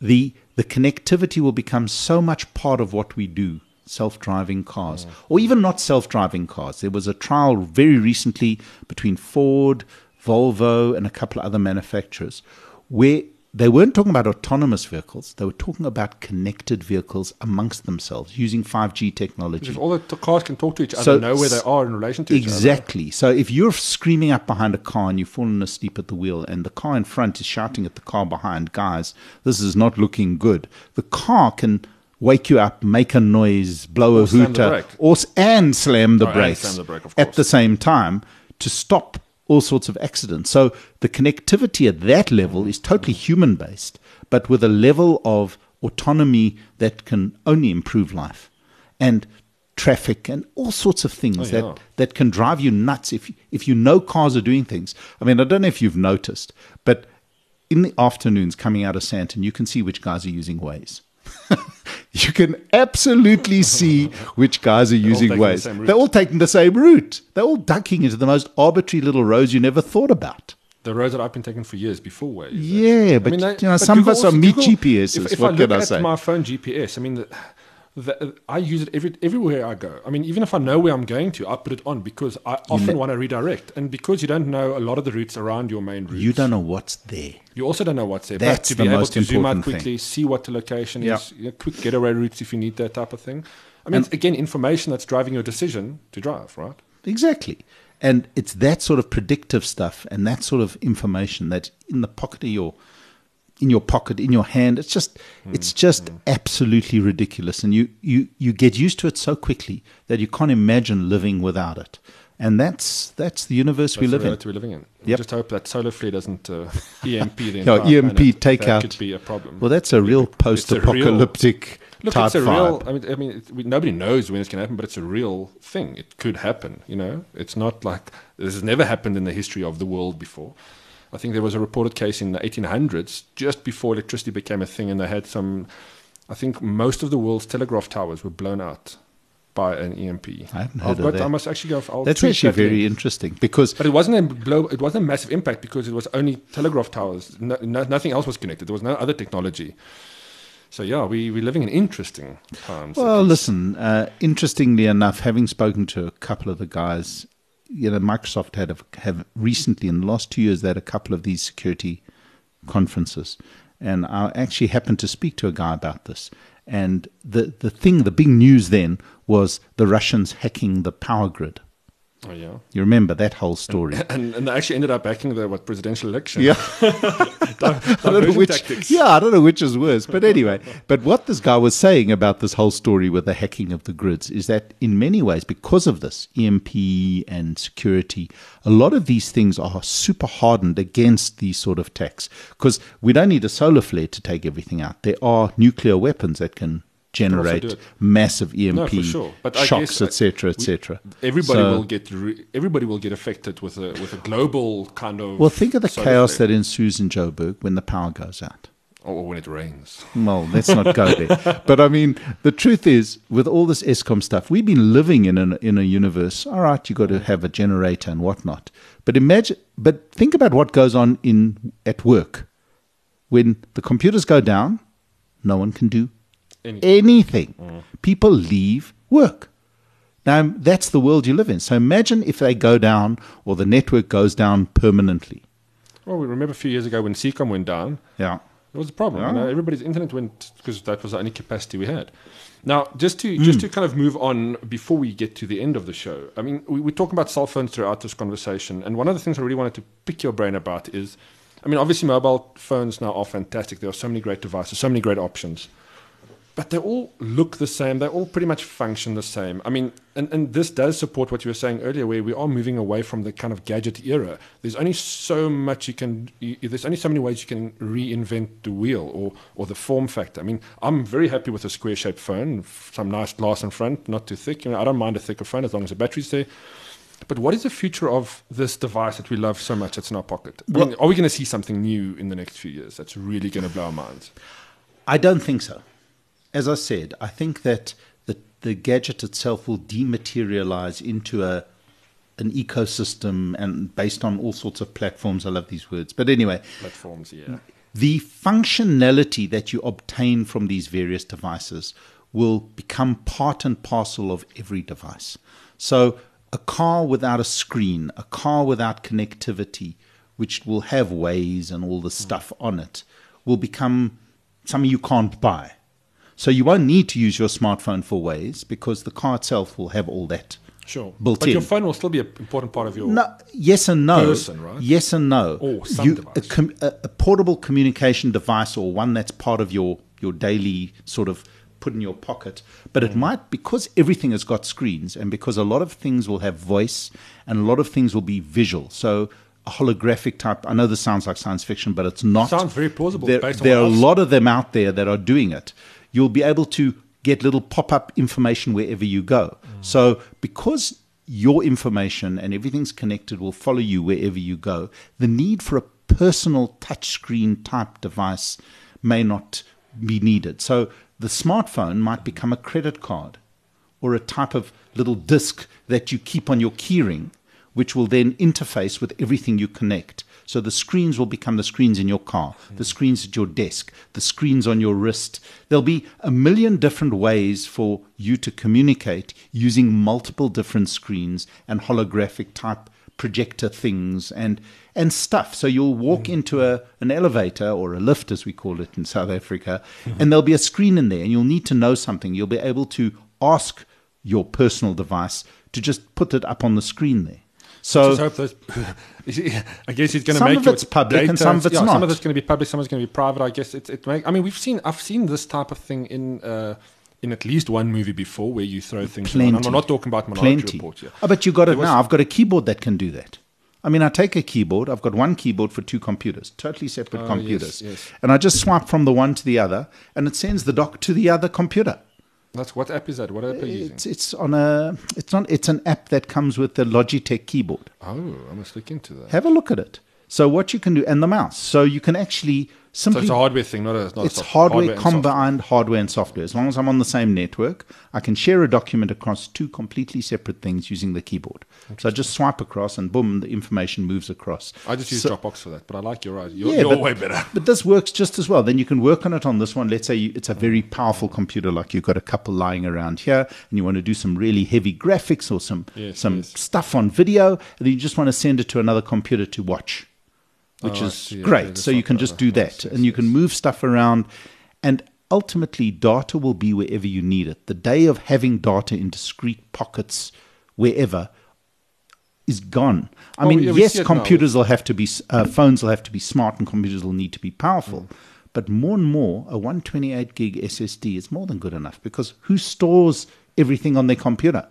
S2: the, the connectivity will become so much part of what we do self driving cars, mm. or even not self driving cars. There was a trial very recently between Ford, Volvo, and a couple of other manufacturers where they weren't talking about autonomous vehicles, they were talking about connected vehicles amongst themselves using 5G technology.
S1: If all the t- cars can talk to each other,
S2: So-
S1: know where they are in relation to each other.
S2: Exactly. So if you're screaming up behind a car and you've fallen asleep at the wheel, and the car in front is shouting at the car behind, guys, this is not looking good. The car can wake you up, make a noise, blow
S1: Or
S2: a hooter, or and slam the
S1: Oh,
S2: brakes
S1: slam the brake,
S2: at the same time to stop all sorts of accidents. So the connectivity at that level is totally human based, but with a level of autonomy that can only improve life and traffic and all sorts of things
S1: Oh,
S2: that, that can drive you nuts if if you know cars are doing things. I mean, I don't know if you've noticed, but in the afternoons coming out of Sandton, you can see which guys are using Waze. you can absolutely see which guys are using
S1: taking the
S2: Waze.
S1: same route.
S2: They're all taking the same route. They're all ducking into the most arbitrary little roads you never thought about.
S1: The roads that I've been taking for years before Waze.
S2: Yeah, but,
S1: they-
S2: you know,
S1: but
S2: some of
S1: Google
S2: us are
S1: also-
S2: meat
S1: Google-
S2: GPSs.
S1: If, if
S2: what
S1: I
S2: can
S1: look
S2: I
S1: at
S2: say?
S1: my phone GPS, I mean, the, the, I use it every everywhere I go. I mean, even if I know where I'm going to, I put it on because I often want to redirect, and because you don't know a lot of the routes around your main routes,
S2: you don't know what's there.
S1: You also don't know what's there.
S2: That's
S1: but to be
S2: the
S1: able
S2: most
S1: to zoom out
S2: important thing.
S1: quickly, see what the location
S2: Yeah.
S1: is, you know, quick getaway routes if you need that type of thing. I mean, it's, again, information that's driving your decision to drive, right?
S2: Exactly. And it's that sort of predictive stuff and that sort of information that's in the pocket of your in your pocket, in your hand. It's just, it's just absolutely ridiculous, and you you you get used to it so quickly that you can't imagine living without it. And that's that's the universe we live in.
S1: we're living in.
S2: Yep.
S1: Just hope that solar flare doesn't uh, EMP the
S2: No, EMP
S1: planet.
S2: takeout.
S1: That could be a problem.
S2: Well, that's a real
S1: It's a real-
S2: post-apocalyptic
S1: Look,
S2: type
S1: it's a
S2: vibe.
S1: real. I mean, I mean, it, we, nobody knows when it's going to happen, but it's a real thing. It could happen. You know, it's not like this has never happened in the history of the world before. I think there was a reported case in the 1800s, just before electricity became a thing, and they had some. I think most of the world's telegraph towers were blown out by an EMP.
S2: I haven't heard of
S1: got-
S2: that.
S1: I must actually go. I'll
S2: That's actually
S1: that link.
S2: very interesting because
S1: But it wasn't a blow. It wasn't a massive impact because it was only telegraph towers. No, no, nothing else was connected. There was no other technology. So yeah, we we're living in interesting times.
S2: Well, listen. Uh, interestingly enough, having spoken to a couple of the guys, you know, Microsoft had have recently in the last two years they had a couple of these security conferences, and I actually happened to speak to a guy about this. And the the thing, the big news then was the Russians hacking the power grid.
S1: Oh yeah.
S2: You remember that whole story?
S1: And, and they actually ended up backing the what presidential election.
S2: Yeah. I don't know which,
S1: tactics.
S2: yeah, I don't know which is worse. But anyway, but what this guy was saying about this whole story with the hacking of the grids is that in many ways, because of this EMP and security, a lot of these things are super hardened against these sort of attacks. Because we don't need a solar flare to take everything out. There are nuclear weapons that can generate massive EMP
S1: No, sure.
S2: Shocks,
S1: uh,
S2: etc., etc.
S1: Everybody
S2: So-
S1: will get re- everybody will get affected with a with a global kind of.
S2: Well, think of the chaos that ensues in Joburg when the power goes out.
S1: or when it rains.
S2: Well, let's not go there. But I mean, the truth is, with all this Eskom stuff, we've been living in a, in a universe. All right, you got to have a generator and whatnot. But imagine, but think about what goes on in at work when the computers go down. No one can do
S1: Anything.
S2: anything. Mm. People leave work. Now that's the world you live in. So imagine if they go down or the network goes down permanently.
S1: Well, we remember a few years ago when Seacom went down.
S2: Yeah.
S1: It was a problem.
S2: Yeah.
S1: You know, everybody's internet went because that was the only capacity we had. Now, just to just mm. to kind of move on before we get to the end of the show. I mean, we, we talk about cell phones throughout this conversation, and one of the things I really wanted to pick your brain about is, I mean, obviously mobile phones now are fantastic. There are so many great devices, so many great options, but they all look the same. They all pretty much function the same. I mean, and, and this does support what you were saying earlier, where we are moving away from the kind of gadget era. There's only so much you can. You, there's only so many ways you can reinvent the wheel or or the form factor. I mean, I'm very happy with a square-shaped phone, some nice glass in front, not too thick. You know, I don't mind a thicker phone as long as the battery's there. But what is the future of this device that we love so much that's in our pocket? I mean, are we going to see something new in the next few years that's really going to blow our minds?
S2: I don't think so. As I said, I think that the, the gadget itself will dematerialize into a an ecosystem and based on all sorts of platforms. I love these words. But anyway,
S1: Platforms, yeah.
S2: the functionality that you obtain from these various devices will become part and parcel of every device. So, a car without a screen, a car without connectivity, which will have Waze and all the stuff on it, will become something you can't buy. So, you won't need to use your smartphone for Waze because the car itself will have all that
S1: Sure.
S2: built
S1: but
S2: in.
S1: your phone will still be an important part of your.
S2: No, yes and no.
S1: Person, right?
S2: Yes and no.
S1: Or some
S2: You-
S1: device.
S2: A, com- a, a portable communication device or one that's part of your, your daily sort of put in your pocket. But
S1: Mm.
S2: it might, because everything has got screens and because a lot of things will have voice and a lot of things will be visual. So a holographic type, I know this sounds like science fiction, but it's not.
S1: Sounds very plausible
S2: There, there are a lot of them out there that are doing it. You'll be able to get little pop up information wherever you go.
S1: Mm.
S2: So, because your information and everything's connected will follow you wherever you go, the need for a personal touchscreen type device may not be needed. So, the smartphone might become a credit card or a type of little disk that you keep on your keyring, which will then interface with everything you connect. So the screens will become the screens in your car, hmm. the screens at your desk, the screens on your wrist. There'll be a million different ways for you to communicate using multiple different screens and holographic type projector things and and stuff. So you'll walk hmm. into a an elevator or a lift as we call it in South Africa, hmm. and there'll be a screen in there and you'll need to know something. You'll be able to ask your personal device to just put it up on the screen there. So
S1: Just hope those. I guess it's going to
S2: Some
S1: make
S2: of it's public and some of it's
S1: yeah, Some of it's going to be public, some of it's going to be private. I guess it. It make. I mean, we've seen. I've seen this type of thing in. Uh, in at least one movie before, where you throw things. around.
S2: Plenty.
S1: I'm not talking about Minority
S2: plenty.
S1: Report here.
S2: Oh, but you got it
S1: was-
S2: now. I've got a keyboard that can do that. I mean, I take a keyboard. I've got one keyboard for two computers, totally separate
S1: Oh, yes,
S2: computers,
S1: yes.
S2: and I just swipe from the one to the other, and it sends the doc to the other computer.
S1: That's what app is that? What app are you using?
S2: It's it's on a it's not it's an app that comes with the Logitech keyboard.
S1: Oh, I must look into that.
S2: Have a look at it. So what you can do, and the mouse. So you can actually
S1: So it's a hardware thing, not a. Not a
S2: it's
S1: soft-
S2: hardware,
S1: software.
S2: combined hardware and software. As long as I'm on the same network, I can share a document across two completely separate things using the keyboard. So I just swipe across, and boom, the information moves across.
S1: I just use
S2: So-
S1: Dropbox for that, but I like your idea. You're,
S2: Yeah,
S1: you're
S2: but-
S1: way better.
S2: But this works just as well. Then you can work on it on this one. Let's say you, it's a very powerful computer, like you've got a couple lying around here, and you want to do some really heavy graphics or some
S1: Yes,
S2: some
S1: yes.
S2: stuff on video, and you just want to send it to another computer to watch, which
S1: Oh,
S2: is.
S1: Okay,
S2: great.
S1: that's
S2: so you can just do that, and you can move stuff around, and ultimately, data will be wherever you need it. The day of having data in discrete pockets wherever is gone. I
S1: Oh,
S2: mean,
S1: yeah,
S2: yes,
S1: it now.
S2: computers will have to be, uh, phones will have to be smart, and computers will need to be powerful. But more and more, a 128 gig SSD is more than good enough because who stores everything on their computer?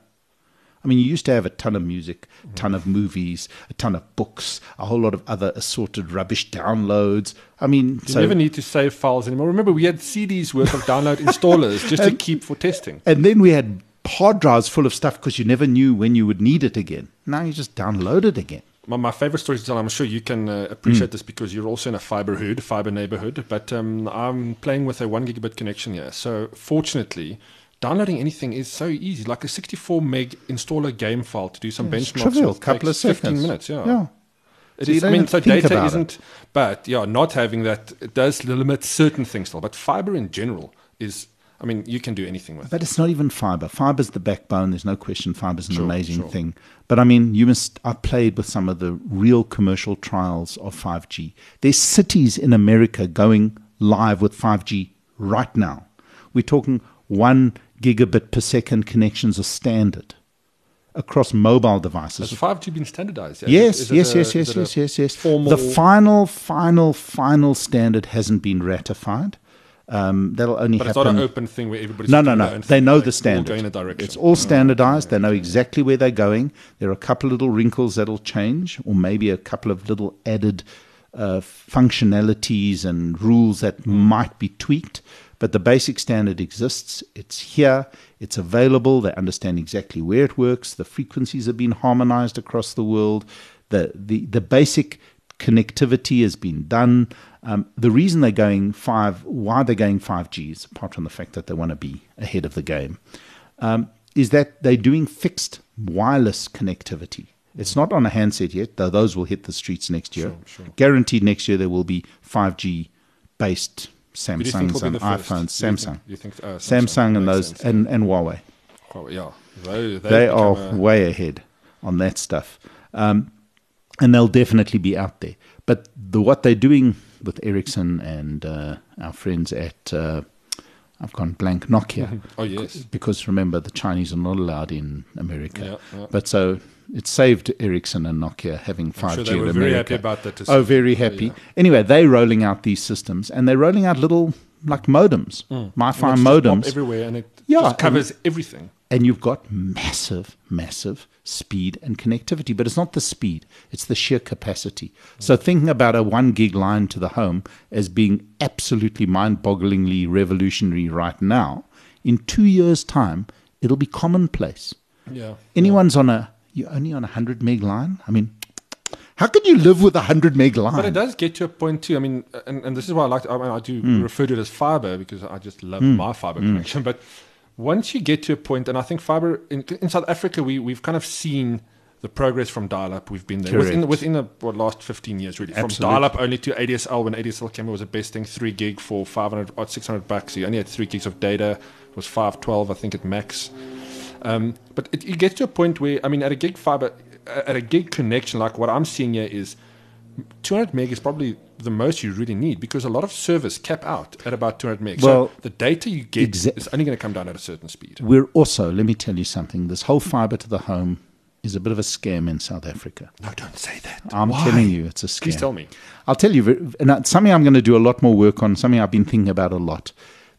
S2: I mean, you used to have a ton of music, a ton of movies, a ton of books, a whole lot of other assorted rubbish downloads. I mean,
S1: You
S2: so
S1: never need to save files anymore. Remember, we had CDs worth of download installers just to keep for testing.
S2: and then we had hard drives full of stuff because you never knew when you would need it again. Now you just download it again.
S1: My, my favorite story to tell, I'm sure you can uh,
S2: Mm.
S1: appreciate this because you're also in a fiber hood, fiber neighborhood. But um, I'm playing with a one gigabit connection here. So fortunately, downloading anything is so easy. Like a 64 meg installer game file to do some
S2: It's
S1: benchmarks.
S2: trivial, couple of
S1: takes 15 minutes. Yeah.
S2: yeah.
S1: It
S2: So
S1: is- I mean, so data isn't, but yeah, not having that it does limit certain things still. But fiber in general is, I mean, you can do anything with. it.
S2: But it's not even fiber. Fiber's the backbone. There's no question. Fiber's an
S1: Sure,
S2: amazing
S1: sure.
S2: thing. But I mean, you must. I played with some of the real commercial trials of 5G. There's cities in America going live with 5G right now. We're talking one gigabit per second connections are standard across mobile devices.
S1: Has 5G been standardized?
S2: Yes, yes, yes, yes, yes, yes, yes. The final, final, final standard hasn't been ratified. Um, that'll only happen.
S1: but it's not an open thing where everybody's
S2: No, no, no. They know
S1: Like,
S2: the
S1: all
S2: standard.
S1: Going a direction.
S2: It's all standardized. They know exactly where they're going. There are a couple of little wrinkles that'll change, or maybe a couple of little added uh, functionalities and rules that might be tweaked. But the basic standard exists. It's here. It's available. They understand exactly where it works. The frequencies have been harmonized across the world. The the, the basic connectivity has been done. Um, the reason they're going five, why they're going five Gs, apart from the fact that they want to be ahead of the game, um, is that they're doing fixed wireless connectivity. It's not on a handset yet, though those will hit the streets next year.
S1: Sure, sure.
S2: Guaranteed next year there will be 5G based
S1: Who do you think will
S2: Samsungs and iPhones.
S1: Do you
S2: Samsung.
S1: think- you think, uh,
S2: Samsung and those
S1: sense,
S2: and, and Huawei.
S1: yeah. Oh, yeah. They,
S2: They
S1: they've
S2: are
S1: a-
S2: way ahead on that stuff. Um, and they'll definitely be out there. But the, what they're doing with Ericsson and uh, our friends at, uh, I've gone blank, Nokia.
S1: Oh, yes.
S2: Because remember, the Chinese are not allowed in America.
S1: Yeah, yeah.
S2: But so it saved Ericsson and Nokia having 5G
S1: I'm sure they
S2: in
S1: were
S2: America.
S1: very happy about that. as
S2: Oh, very happy.
S1: yeah.
S2: Anyway, they're rolling out these systems and they're rolling out little like modems,
S1: hmm.
S2: And
S1: it's just
S2: modems.
S1: everywhere, and it
S2: Yeah,
S1: just covers everything.
S2: and you've got massive, massive speed and connectivity. But it's not the speed, it's the sheer capacity. Hmm. So thinking about a one gig line to the home as being absolutely mind bogglingly revolutionary right now, in two years' time, it'll be commonplace.
S1: Yeah.
S2: Anyone's on a, you're only on a 100 meg line? I mean, how can you live with a 100 meg line?
S1: But it does get to a point too. I mean, uh, and, and this is why I like. I, mean, I do
S2: Hmm.
S1: refer to it as fiber because I just love hmm. my fiber hmm. connection. But once you get to a point, and I think fiber in, in South Africa, we we've kind of seen the progress from dial-up. We've been there within
S2: Correct.
S1: within the what, last fifteen years, really. From
S2: Absolutely.
S1: dial-up only to ADSL when ADSL came, it was the best thing. Three gig for five hundred or six hundred bucks. You only had three gigs of data. It was five twelve, I think, at max. Um, but it, it gets to a point where, I mean, at a gig fiber, at a gig connection, like what I'm seeing here is 200 meg is probably the most you really need because a lot of servers cap out at about 200 meg.
S2: Well,
S1: so the data you get
S2: exa-
S1: is only going to come down at a certain speed.
S2: We're also, let me tell you something, this whole fiber to the home is a bit of a scam in South Africa.
S1: No, don't say that.
S2: I'm
S1: Why?
S2: telling you, it's a scam.
S1: Please tell me.
S2: I'll tell you, and something I'm going to do a lot more work on, something I've been thinking about a lot.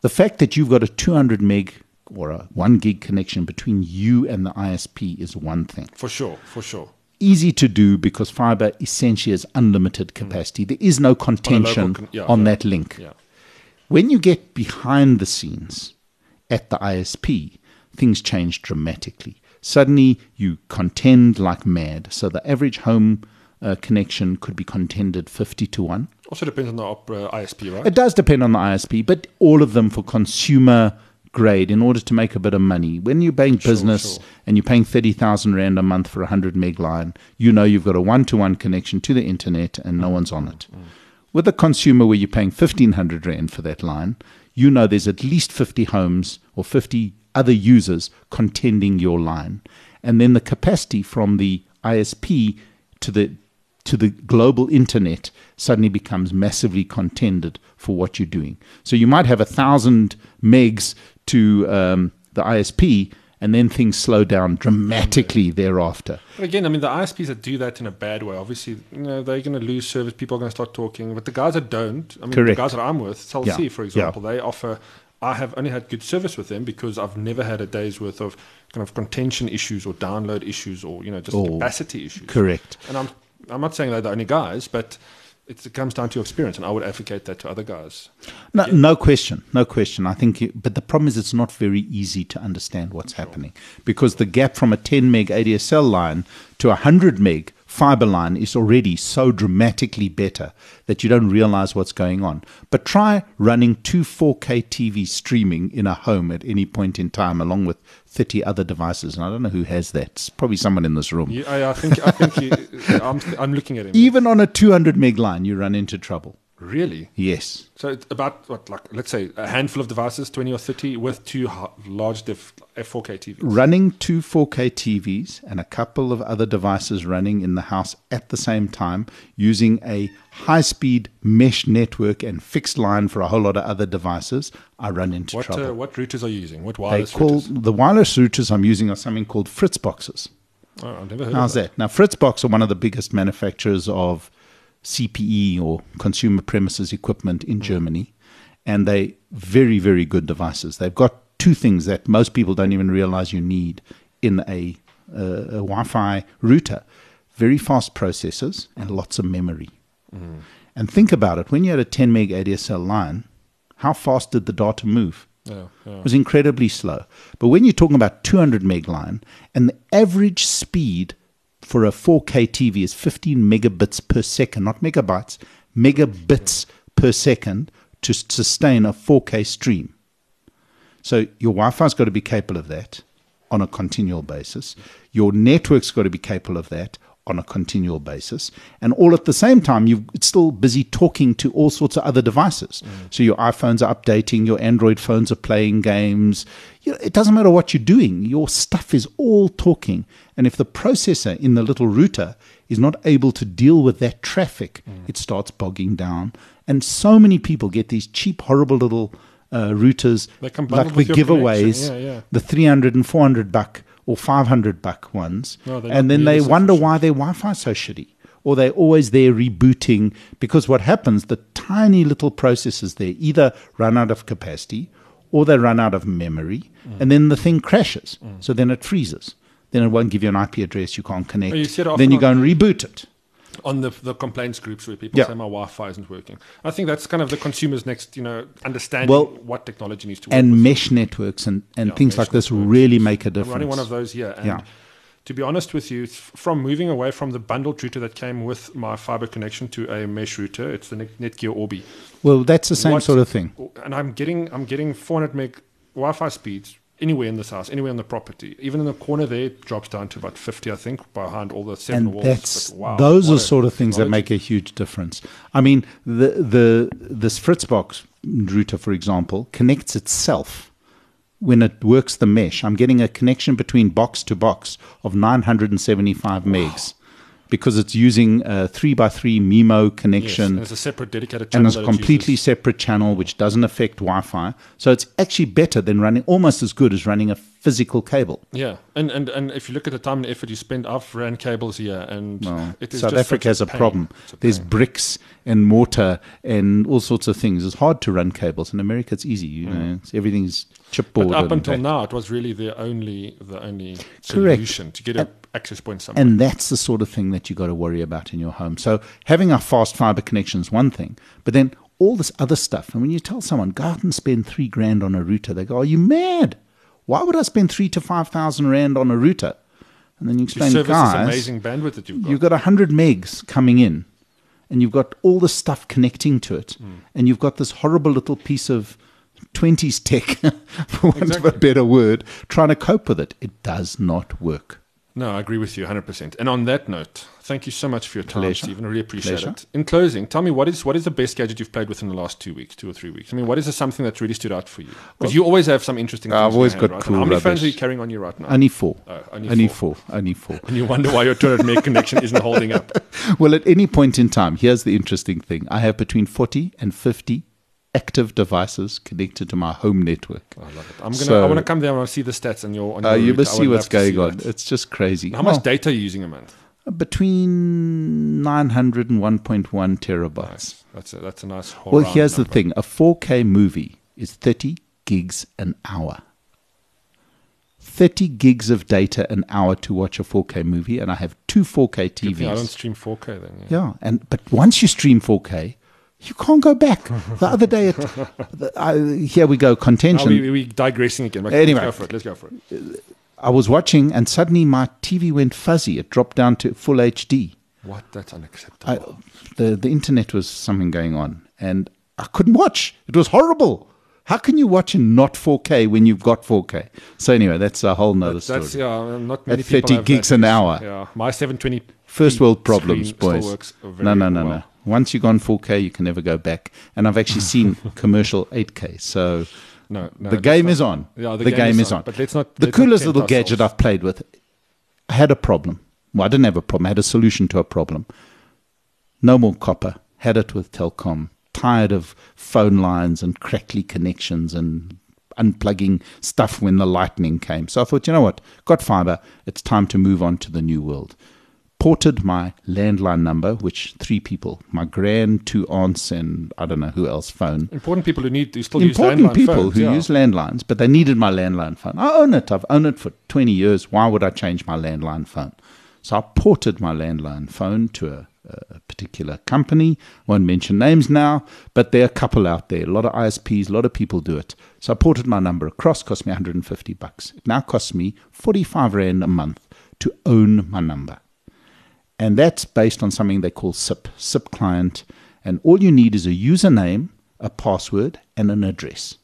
S2: The fact that you've got a 200 meg or a 1 gig connection between you and the ISP is one thing.
S1: For sure, for sure.
S2: Easy to do because fiber essentially has unlimited capacity. There is no contention
S1: con- yeah,
S2: on
S1: yeah.
S2: that link.
S1: Yeah.
S2: When you get behind the scenes at the ISP, things change dramatically. Suddenly, you contend like mad. So the average home uh, connection could be contended 50 to 1.
S1: Also depends on the opera ISP, right?
S2: It does depend on the ISP, but all of them for consumer grade in order to make a bit of money. When you're paying business
S1: sure.
S2: and you're paying 30,000 Rand a month for a 100 meg line, you know you've got a one to one connection to the internet and no mm. one's on mm. it. With a consumer where you're paying 1,500 Rand for that line, you know there's at least 50 homes or 50 other users contending your line. And then the capacity from the ISP to the to the global internet suddenly becomes massively contended for what you're doing. So you might have a thousand megs to um, the ISP, and then things slow down dramatically thereafter.
S1: But again, I mean, the ISPs that do that in a bad way, obviously, you know, they're going to lose service. People are going to start talking. But the guys that don't, I mean,
S2: Correct.
S1: the guys that I'm with, Cell
S2: Yeah,
S1: C, for
S2: yeah.
S1: example, they offer. I have only had good service with them because I've never had a day's worth of kind of contention issues or download issues or you know just
S2: Oh,
S1: capacity issues.
S2: Correct.
S1: And I'm I'm not saying they're the only guys, but it comes down to your experience, and I would advocate that to other guys.
S2: No, no question, no question. I think, you, but the problem is it's not very easy to understand what's happening because the gap from a 10 meg ADSL line to a 100 meg fiber line is already so dramatically better that you don't realize what's going on. But try running two 4K TV streaming in a home at any point in time, along with 30 other devices. And I don't know who has that. It's probably someone in this room.
S1: You, I, I think I think you, I'm I'm looking at him.
S2: Even on a 200 meg line, you run into trouble.
S1: Really?
S2: Yes.
S1: So it's about what, like let's say a handful of devices, twenty or thirty, with two large diff F4K TVs.
S2: running two 4K TVs and a couple of other devices running in the house at the same time using a high speed mesh network and fixed line for a whole lot of other devices, I run into
S1: What
S2: trouble.
S1: uh, what routers are you using? What
S2: they
S1: wireless
S2: call
S1: routers?
S2: the wireless routers I'm using are something called Fritz boxes.
S1: Oh, I've never heard
S2: How's
S1: of that.
S2: that? Now, Fritzbox are one of the biggest manufacturers of CPE or consumer premises equipment in Germany, and they very, very good devices. They've got two things that most people don't even realize you need in a, uh, a Wi-Fi router: very fast processors and lots of memory. And think about it: when you had a 10 meg ADSL line, how fast did the data move?
S1: Yeah, yeah.
S2: It was incredibly slow. But when you're talking about 200 meg line, and the average speed for a 4K TV is 15 megabits per second, not megabytes, megabits per second to sustain a 4K stream. So your Wi-Fi's got to be capable of that on a continual basis. Your network's got to be capable of that on a continual basis. And all at the same time, you're it's still busy talking to all sorts of other devices. So your iPhones are updating, your Android phones are playing games. You know, it doesn't matter what you're doing, your stuff is all talking. And if the processor in the little router is not able to deal with that traffic, it starts bogging down. And so many people get these cheap, horrible little uh, routers like the giveaways.
S1: Yeah, yeah.
S2: the 300 and 400 buck or 500 buck ones.
S1: No,
S2: and then they wonder why their Wi Fi is so shitty. Or they're always there rebooting because what happens, the tiny little processors there either run out of capacity or they run out of memory
S1: Mm.
S2: and then the thing crashes. So then it freezes. Then it won't give you an IP address, you can't connect.
S1: Oh, you
S2: then you go and reboot it.
S1: On the the complaints groups where people
S2: Yeah.
S1: say my Wi-Fi isn't working. I think that's kind of the consumer's next, you know, understanding
S2: Well,
S1: what technology needs to work.
S2: And
S1: with.
S2: mesh networks and, and
S1: Yeah,
S2: things like this
S1: networks.
S2: really make a
S1: I'm
S2: difference.
S1: running one of those here, and
S2: Yeah.
S1: to be honest with you, from moving away from the bundled router that came with my fiber connection to a mesh router, it's the Netgear Orbi.
S2: well, that's the same
S1: What-
S2: sort of thing.
S1: and I'm getting I'm getting 400 meg Wi-Fi speeds anywhere in this house, anywhere on the property. Even in the corner there, it drops down to about 50, I think, behind all the seven
S2: and
S1: walls.
S2: that's
S1: But wow,
S2: those are sort of things that make a huge difference. I mean, the the this Fritzbox router, for example, connects itself when it works the mesh. I'm getting a connection between box to box of 975 megs because it's using a three by three MIMO
S1: Yes,
S2: connection
S1: and it's a separate dedicated channel.
S2: and it's a completely
S1: uses.
S2: separate channel which doesn't affect Wi-Fi. So it's actually better than running, almost as good as running a physical cable.
S1: Yeah, and, and and if you look at the time and effort you spend, I've ran cables here, and
S2: Well,
S1: it is
S2: South Africa has a
S1: pain.
S2: problem.
S1: A
S2: There's bricks and mortar and all sorts of things. It's hard to run cables. In America, it's easy. You know, it's, everything's chipboard.
S1: Mm. But up until now, it was really the only the only
S2: Correct.
S1: solution to get an access point somewhere.
S2: And that's the sort of thing that you've got to worry about in your home. So having a fast fiber connection is one thing, but then all this other stuff. And when you tell someone go out and spend three grand on a router, they go, "Are you mad? Why would I spend three to five thousand rand on a router?" And then you explain,
S1: service
S2: guys,
S1: amazing bandwidth that you've got.
S2: you've got 100 megs coming in and you've got all the stuff connecting to it
S1: Hmm.
S2: and you've got this horrible little piece of 20s tech for want of a better word trying to cope with it it does not work
S1: No, I agree with you 100%. And on that note, thank you so much for your time,
S2: Pleasure.
S1: Steven. I really appreciate
S2: Pleasure.
S1: it. In closing, tell me what is what is the best gadget you've played with in the last two weeks, two or three weeks? I mean, what is something that's really stood out for you? Because you always have some interesting.
S2: I've
S1: in
S2: always
S1: hand,
S2: got
S1: right?
S2: cool
S1: How many phones are you carrying on you right now?
S2: only four
S1: Oh, only
S2: only
S1: four.
S2: four only four
S1: and you wonder why your 200 meg connection isn't holding up.
S2: well at any point in time here's the interesting thing i have between 40 and 50 active devices connected to my home network
S1: I love it. I'm gonna.
S2: So-
S1: I want to come there. To see the stats on your. On
S2: uh, you
S1: route.
S2: must see what's going on
S1: that.
S2: it's just crazy
S1: How
S2: Well,
S1: much data are you using a month?
S2: between 900 and 1.1 terabytes
S1: Nice. That's a that's a nice.
S2: Well, here's the thing a 4K movie is 30 gigs an hour. 30 gigs of data an hour to watch a 4K movie, and I have two 4K
S1: TVs. I don't stream 4K then. Yeah.
S2: Yeah, and but once you stream 4K, you can't go back. The other day, at, the, I, here we go, contention.
S1: we we digressing again. but
S2: Anyway.
S1: let's go for it. Let's go for it.
S2: I was watching, and suddenly my TV went fuzzy. It dropped down to full HD.
S1: What? That's unacceptable.
S2: I, the the internet was something going on, and I couldn't watch. It was horrible. How can you watch in not 4K when you've got 4K? So anyway, that's a whole nother story.
S1: That's yeah, not many
S2: At 30 gigs an hour.
S1: Yeah, my 720
S2: First world problems, boys. No, no, no,
S1: well.
S2: no. Once you've gone 4K, you can never go back. And I've actually seen commercial 8K. So
S1: No, no,
S2: the game
S1: not-
S2: is on.
S1: Yeah,
S2: the, game, is on.
S1: But let's not.
S2: the
S1: let's
S2: coolest
S1: tempt
S2: little gadget. I've played with, I had a problem. Well, I didn't have a problem. I had a solution to a problem. No more copper. Had it with Telkom. Tired of phone lines and crackly connections and unplugging stuff when the lightning came. So I thought, you know what? Got fiber. It's time to move on to the new world. Ported my landline number, which three people, my grand, two aunts, and I don't know who else phone
S1: Important people who need to still
S2: important
S1: use landline
S2: people
S1: phones,
S2: who
S1: yeah.
S2: use landlines, but they needed my landline phone. I own it. I've owned it for 20 years. Why would I change my landline phone? So I ported my landline phone to a, a particular company. Won't mention names now, but there are a couple out there. A lot of ISPs, a lot of people do it. So I ported my number across. Cost me 150 bucks. It now costs me 45 rand a month to own my number. And that's based on something they call SIP, SIP client. And all you need is a username, a password, and an address.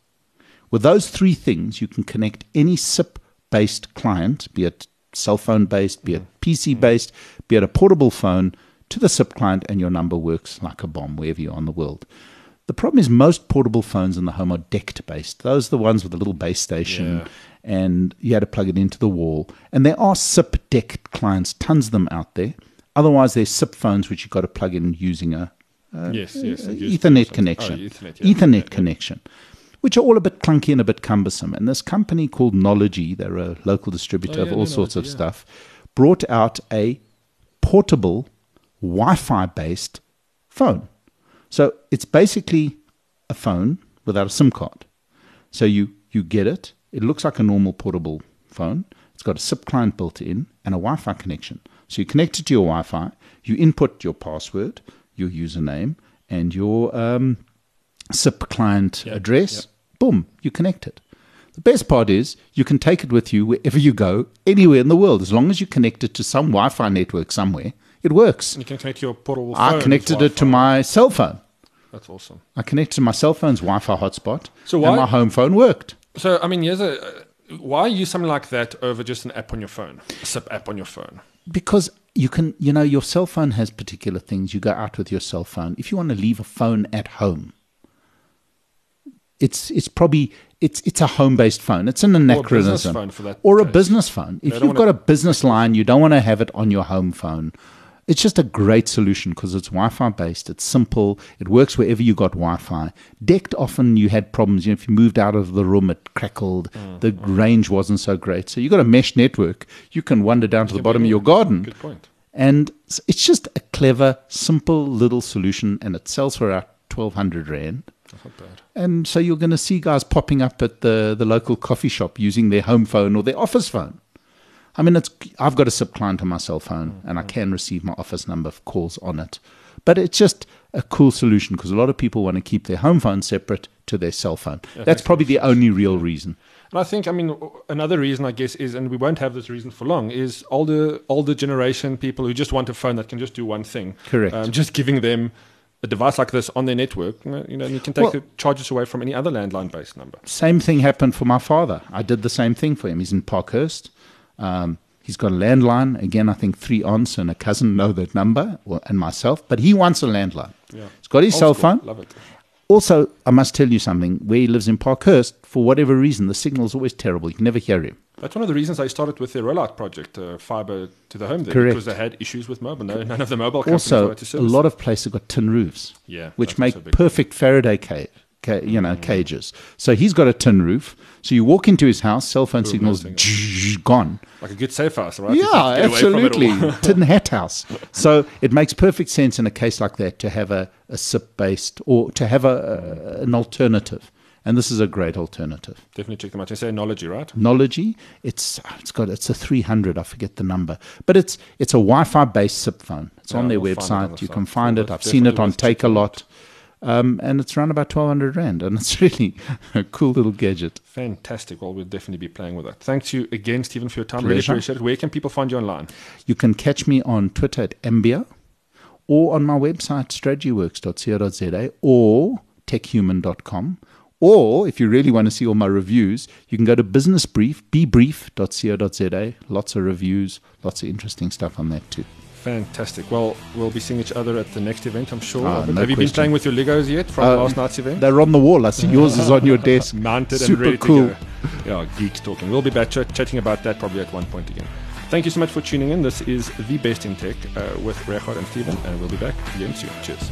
S2: With those three things, you can connect any SIP based client, be it cell phone based, be it mm. PC based, be it a portable phone, to the SIP client, and your number works like a bomb wherever you are in the world. The problem is most portable phones in the home are DECT based. Those are the ones with a little base station,
S1: Yeah.
S2: and you had to plug it into the wall. And there are SIP DECT clients, tons of them out there. Otherwise, there's SIP phones which you've got to plug in using a,
S1: yes, yes.
S2: uh,
S1: it used to be
S2: Ethernet
S1: something-
S2: connection.
S1: Oh, Ethernet, yeah.
S2: Ethernet
S1: Yeah, yeah.
S2: connection, which are all a bit clunky and a bit cumbersome. And this company called Nology, they're a local distributor
S1: Oh,
S2: of all sorts of
S1: yeah.
S2: stuff, brought out a portable Wi Fi based phone. So it's basically a phone without a SIM card. So you, you get it, it looks like a normal portable phone. It's got a SIP client built in and a Wi Fi connection. So you connect it to your Wi Fi, you input your password, your username, and your um, SIP client
S1: Yeah,
S2: address. Boom, you connect it. The best part is you can take it with you wherever you go, anywhere in the world. As long as you connect it to some Wi Fi network somewhere, it works.
S1: You can connect your portable
S2: phone.
S1: I
S2: connected it to my cell phone.
S1: That's awesome.
S2: I connected to my cell phone's Wi Fi hotspot,
S1: So
S2: and
S1: why-
S2: my home phone worked.
S1: So, I mean, here's a. Why use something like that over just an app on your phone? A SIP app on your phone.
S2: Because you can, you know, your cell phone has particular things. You go out with your cell phone. If you want to leave a phone at home, it's it's probably it's it's a home based phone. It's an
S1: business
S2: anachronism,
S1: phone for that
S2: or a business phone. If
S1: don't
S2: you've got
S1: wanna-
S2: a business line, you don't want to have it on your home phone. It's just a great solution because it's Wi-Fi based. It's simple. It works wherever you got Wi-Fi. DECT often you had problems. You know, if you moved out of the room, it crackled.
S1: Mm,
S2: the range wasn't so great. So you got a mesh network. You can wander down to the bottom of your garden.
S1: Good point.
S2: And it's just a clever, simple little solution, and it sells for about twelve hundred rand.
S1: Not bad.
S2: And so you're going to see guys popping up at the, the local coffee shop using their home phone or their office phone. I mean, it's I've got a SIP client on my cell phone, and I can receive my office number of calls on it. But it's just a cool solution because a lot of people want to keep their home phone separate to their cell phone. That's probably the only real reason.
S1: And I think, I mean, another reason, I guess, is, and we won't have this reason for long, is older older generation people who just want a phone that can just do one thing.
S2: Correct.
S1: Um, just giving them a device like this on their network, you know, you know and you can take
S2: Well-
S1: the charges away from any other landline based number.
S2: Same thing happened for my father. I did the same thing for him. He's in Parkhurst. Um, he's got a landline. Again, I think three aunts and a cousin know that number, well, and myself. But he wants a landline.
S1: Yeah.
S2: He's got his
S1: Old
S2: cell
S1: school.
S2: phone.
S1: Love it.
S2: Also, I must tell you something. Where he lives in Parkhurst, for whatever reason, the signal is always terrible. You can never hear him.
S1: That's one of the reasons I started with the rollout project, uh, fiber to the home, there,
S2: Correct.
S1: because they had issues with mobile. No, none of the mobile companies
S2: Also, a lot of places have got tin roofs,
S1: yeah,
S2: which make perfect Faraday cage, ca- you know, mm. cages. So he's got a tin roof. So you walk into his house, cell phone signals gone.
S1: like a good safe house, right?
S2: Yeah,
S1: can get away from
S2: absolutely. Tin hat house. So it makes perfect sense in a case like that to have a, a SIP based or to have a, a, an alternative. And this is a great alternative.
S1: Definitely check them out. You say Knowledge, right?
S2: Knowledgy, it's it's got it's a 300, I forget the number. But it's it's a Wi-Fi based SIP phone. It's
S1: Yeah,
S2: on their
S1: we'll it on
S2: website.
S1: the
S2: you
S1: site.
S2: can find it. I've seen it on Takealot. Um, and it's around about 1200 rand and it's really a cool little gadget.
S1: Fantastic. Well, we'll definitely be playing with that. Thanks you again, Steven, for your time.
S2: Pleasure.
S1: Really appreciate it. Where can people find you online?
S2: You can catch me on Twitter at Mbio or on my website strategyworks.co.za or techhuman.com. Or if you really want to see all my reviews, you can go to business brief, bbrief.co.za. Lots of reviews, lots of interesting stuff on that too.
S1: Fantastic. Well, we'll be seeing each other at the next event, I'm sure.
S2: Ah, no
S1: have you been playing with your Legos yet from
S2: Uh,
S1: last night's event?
S2: They're on the wall. I see yours is on your desk.
S1: Mounted
S2: Super
S1: and ready
S2: cool.
S1: to go. Yeah, geeks talking. We'll be back ch- chatting about that probably at one point again. Thank you so much for tuning in. This is The Best in Tech uh, with Regardt and Steven, and we'll be back again soon. Cheers.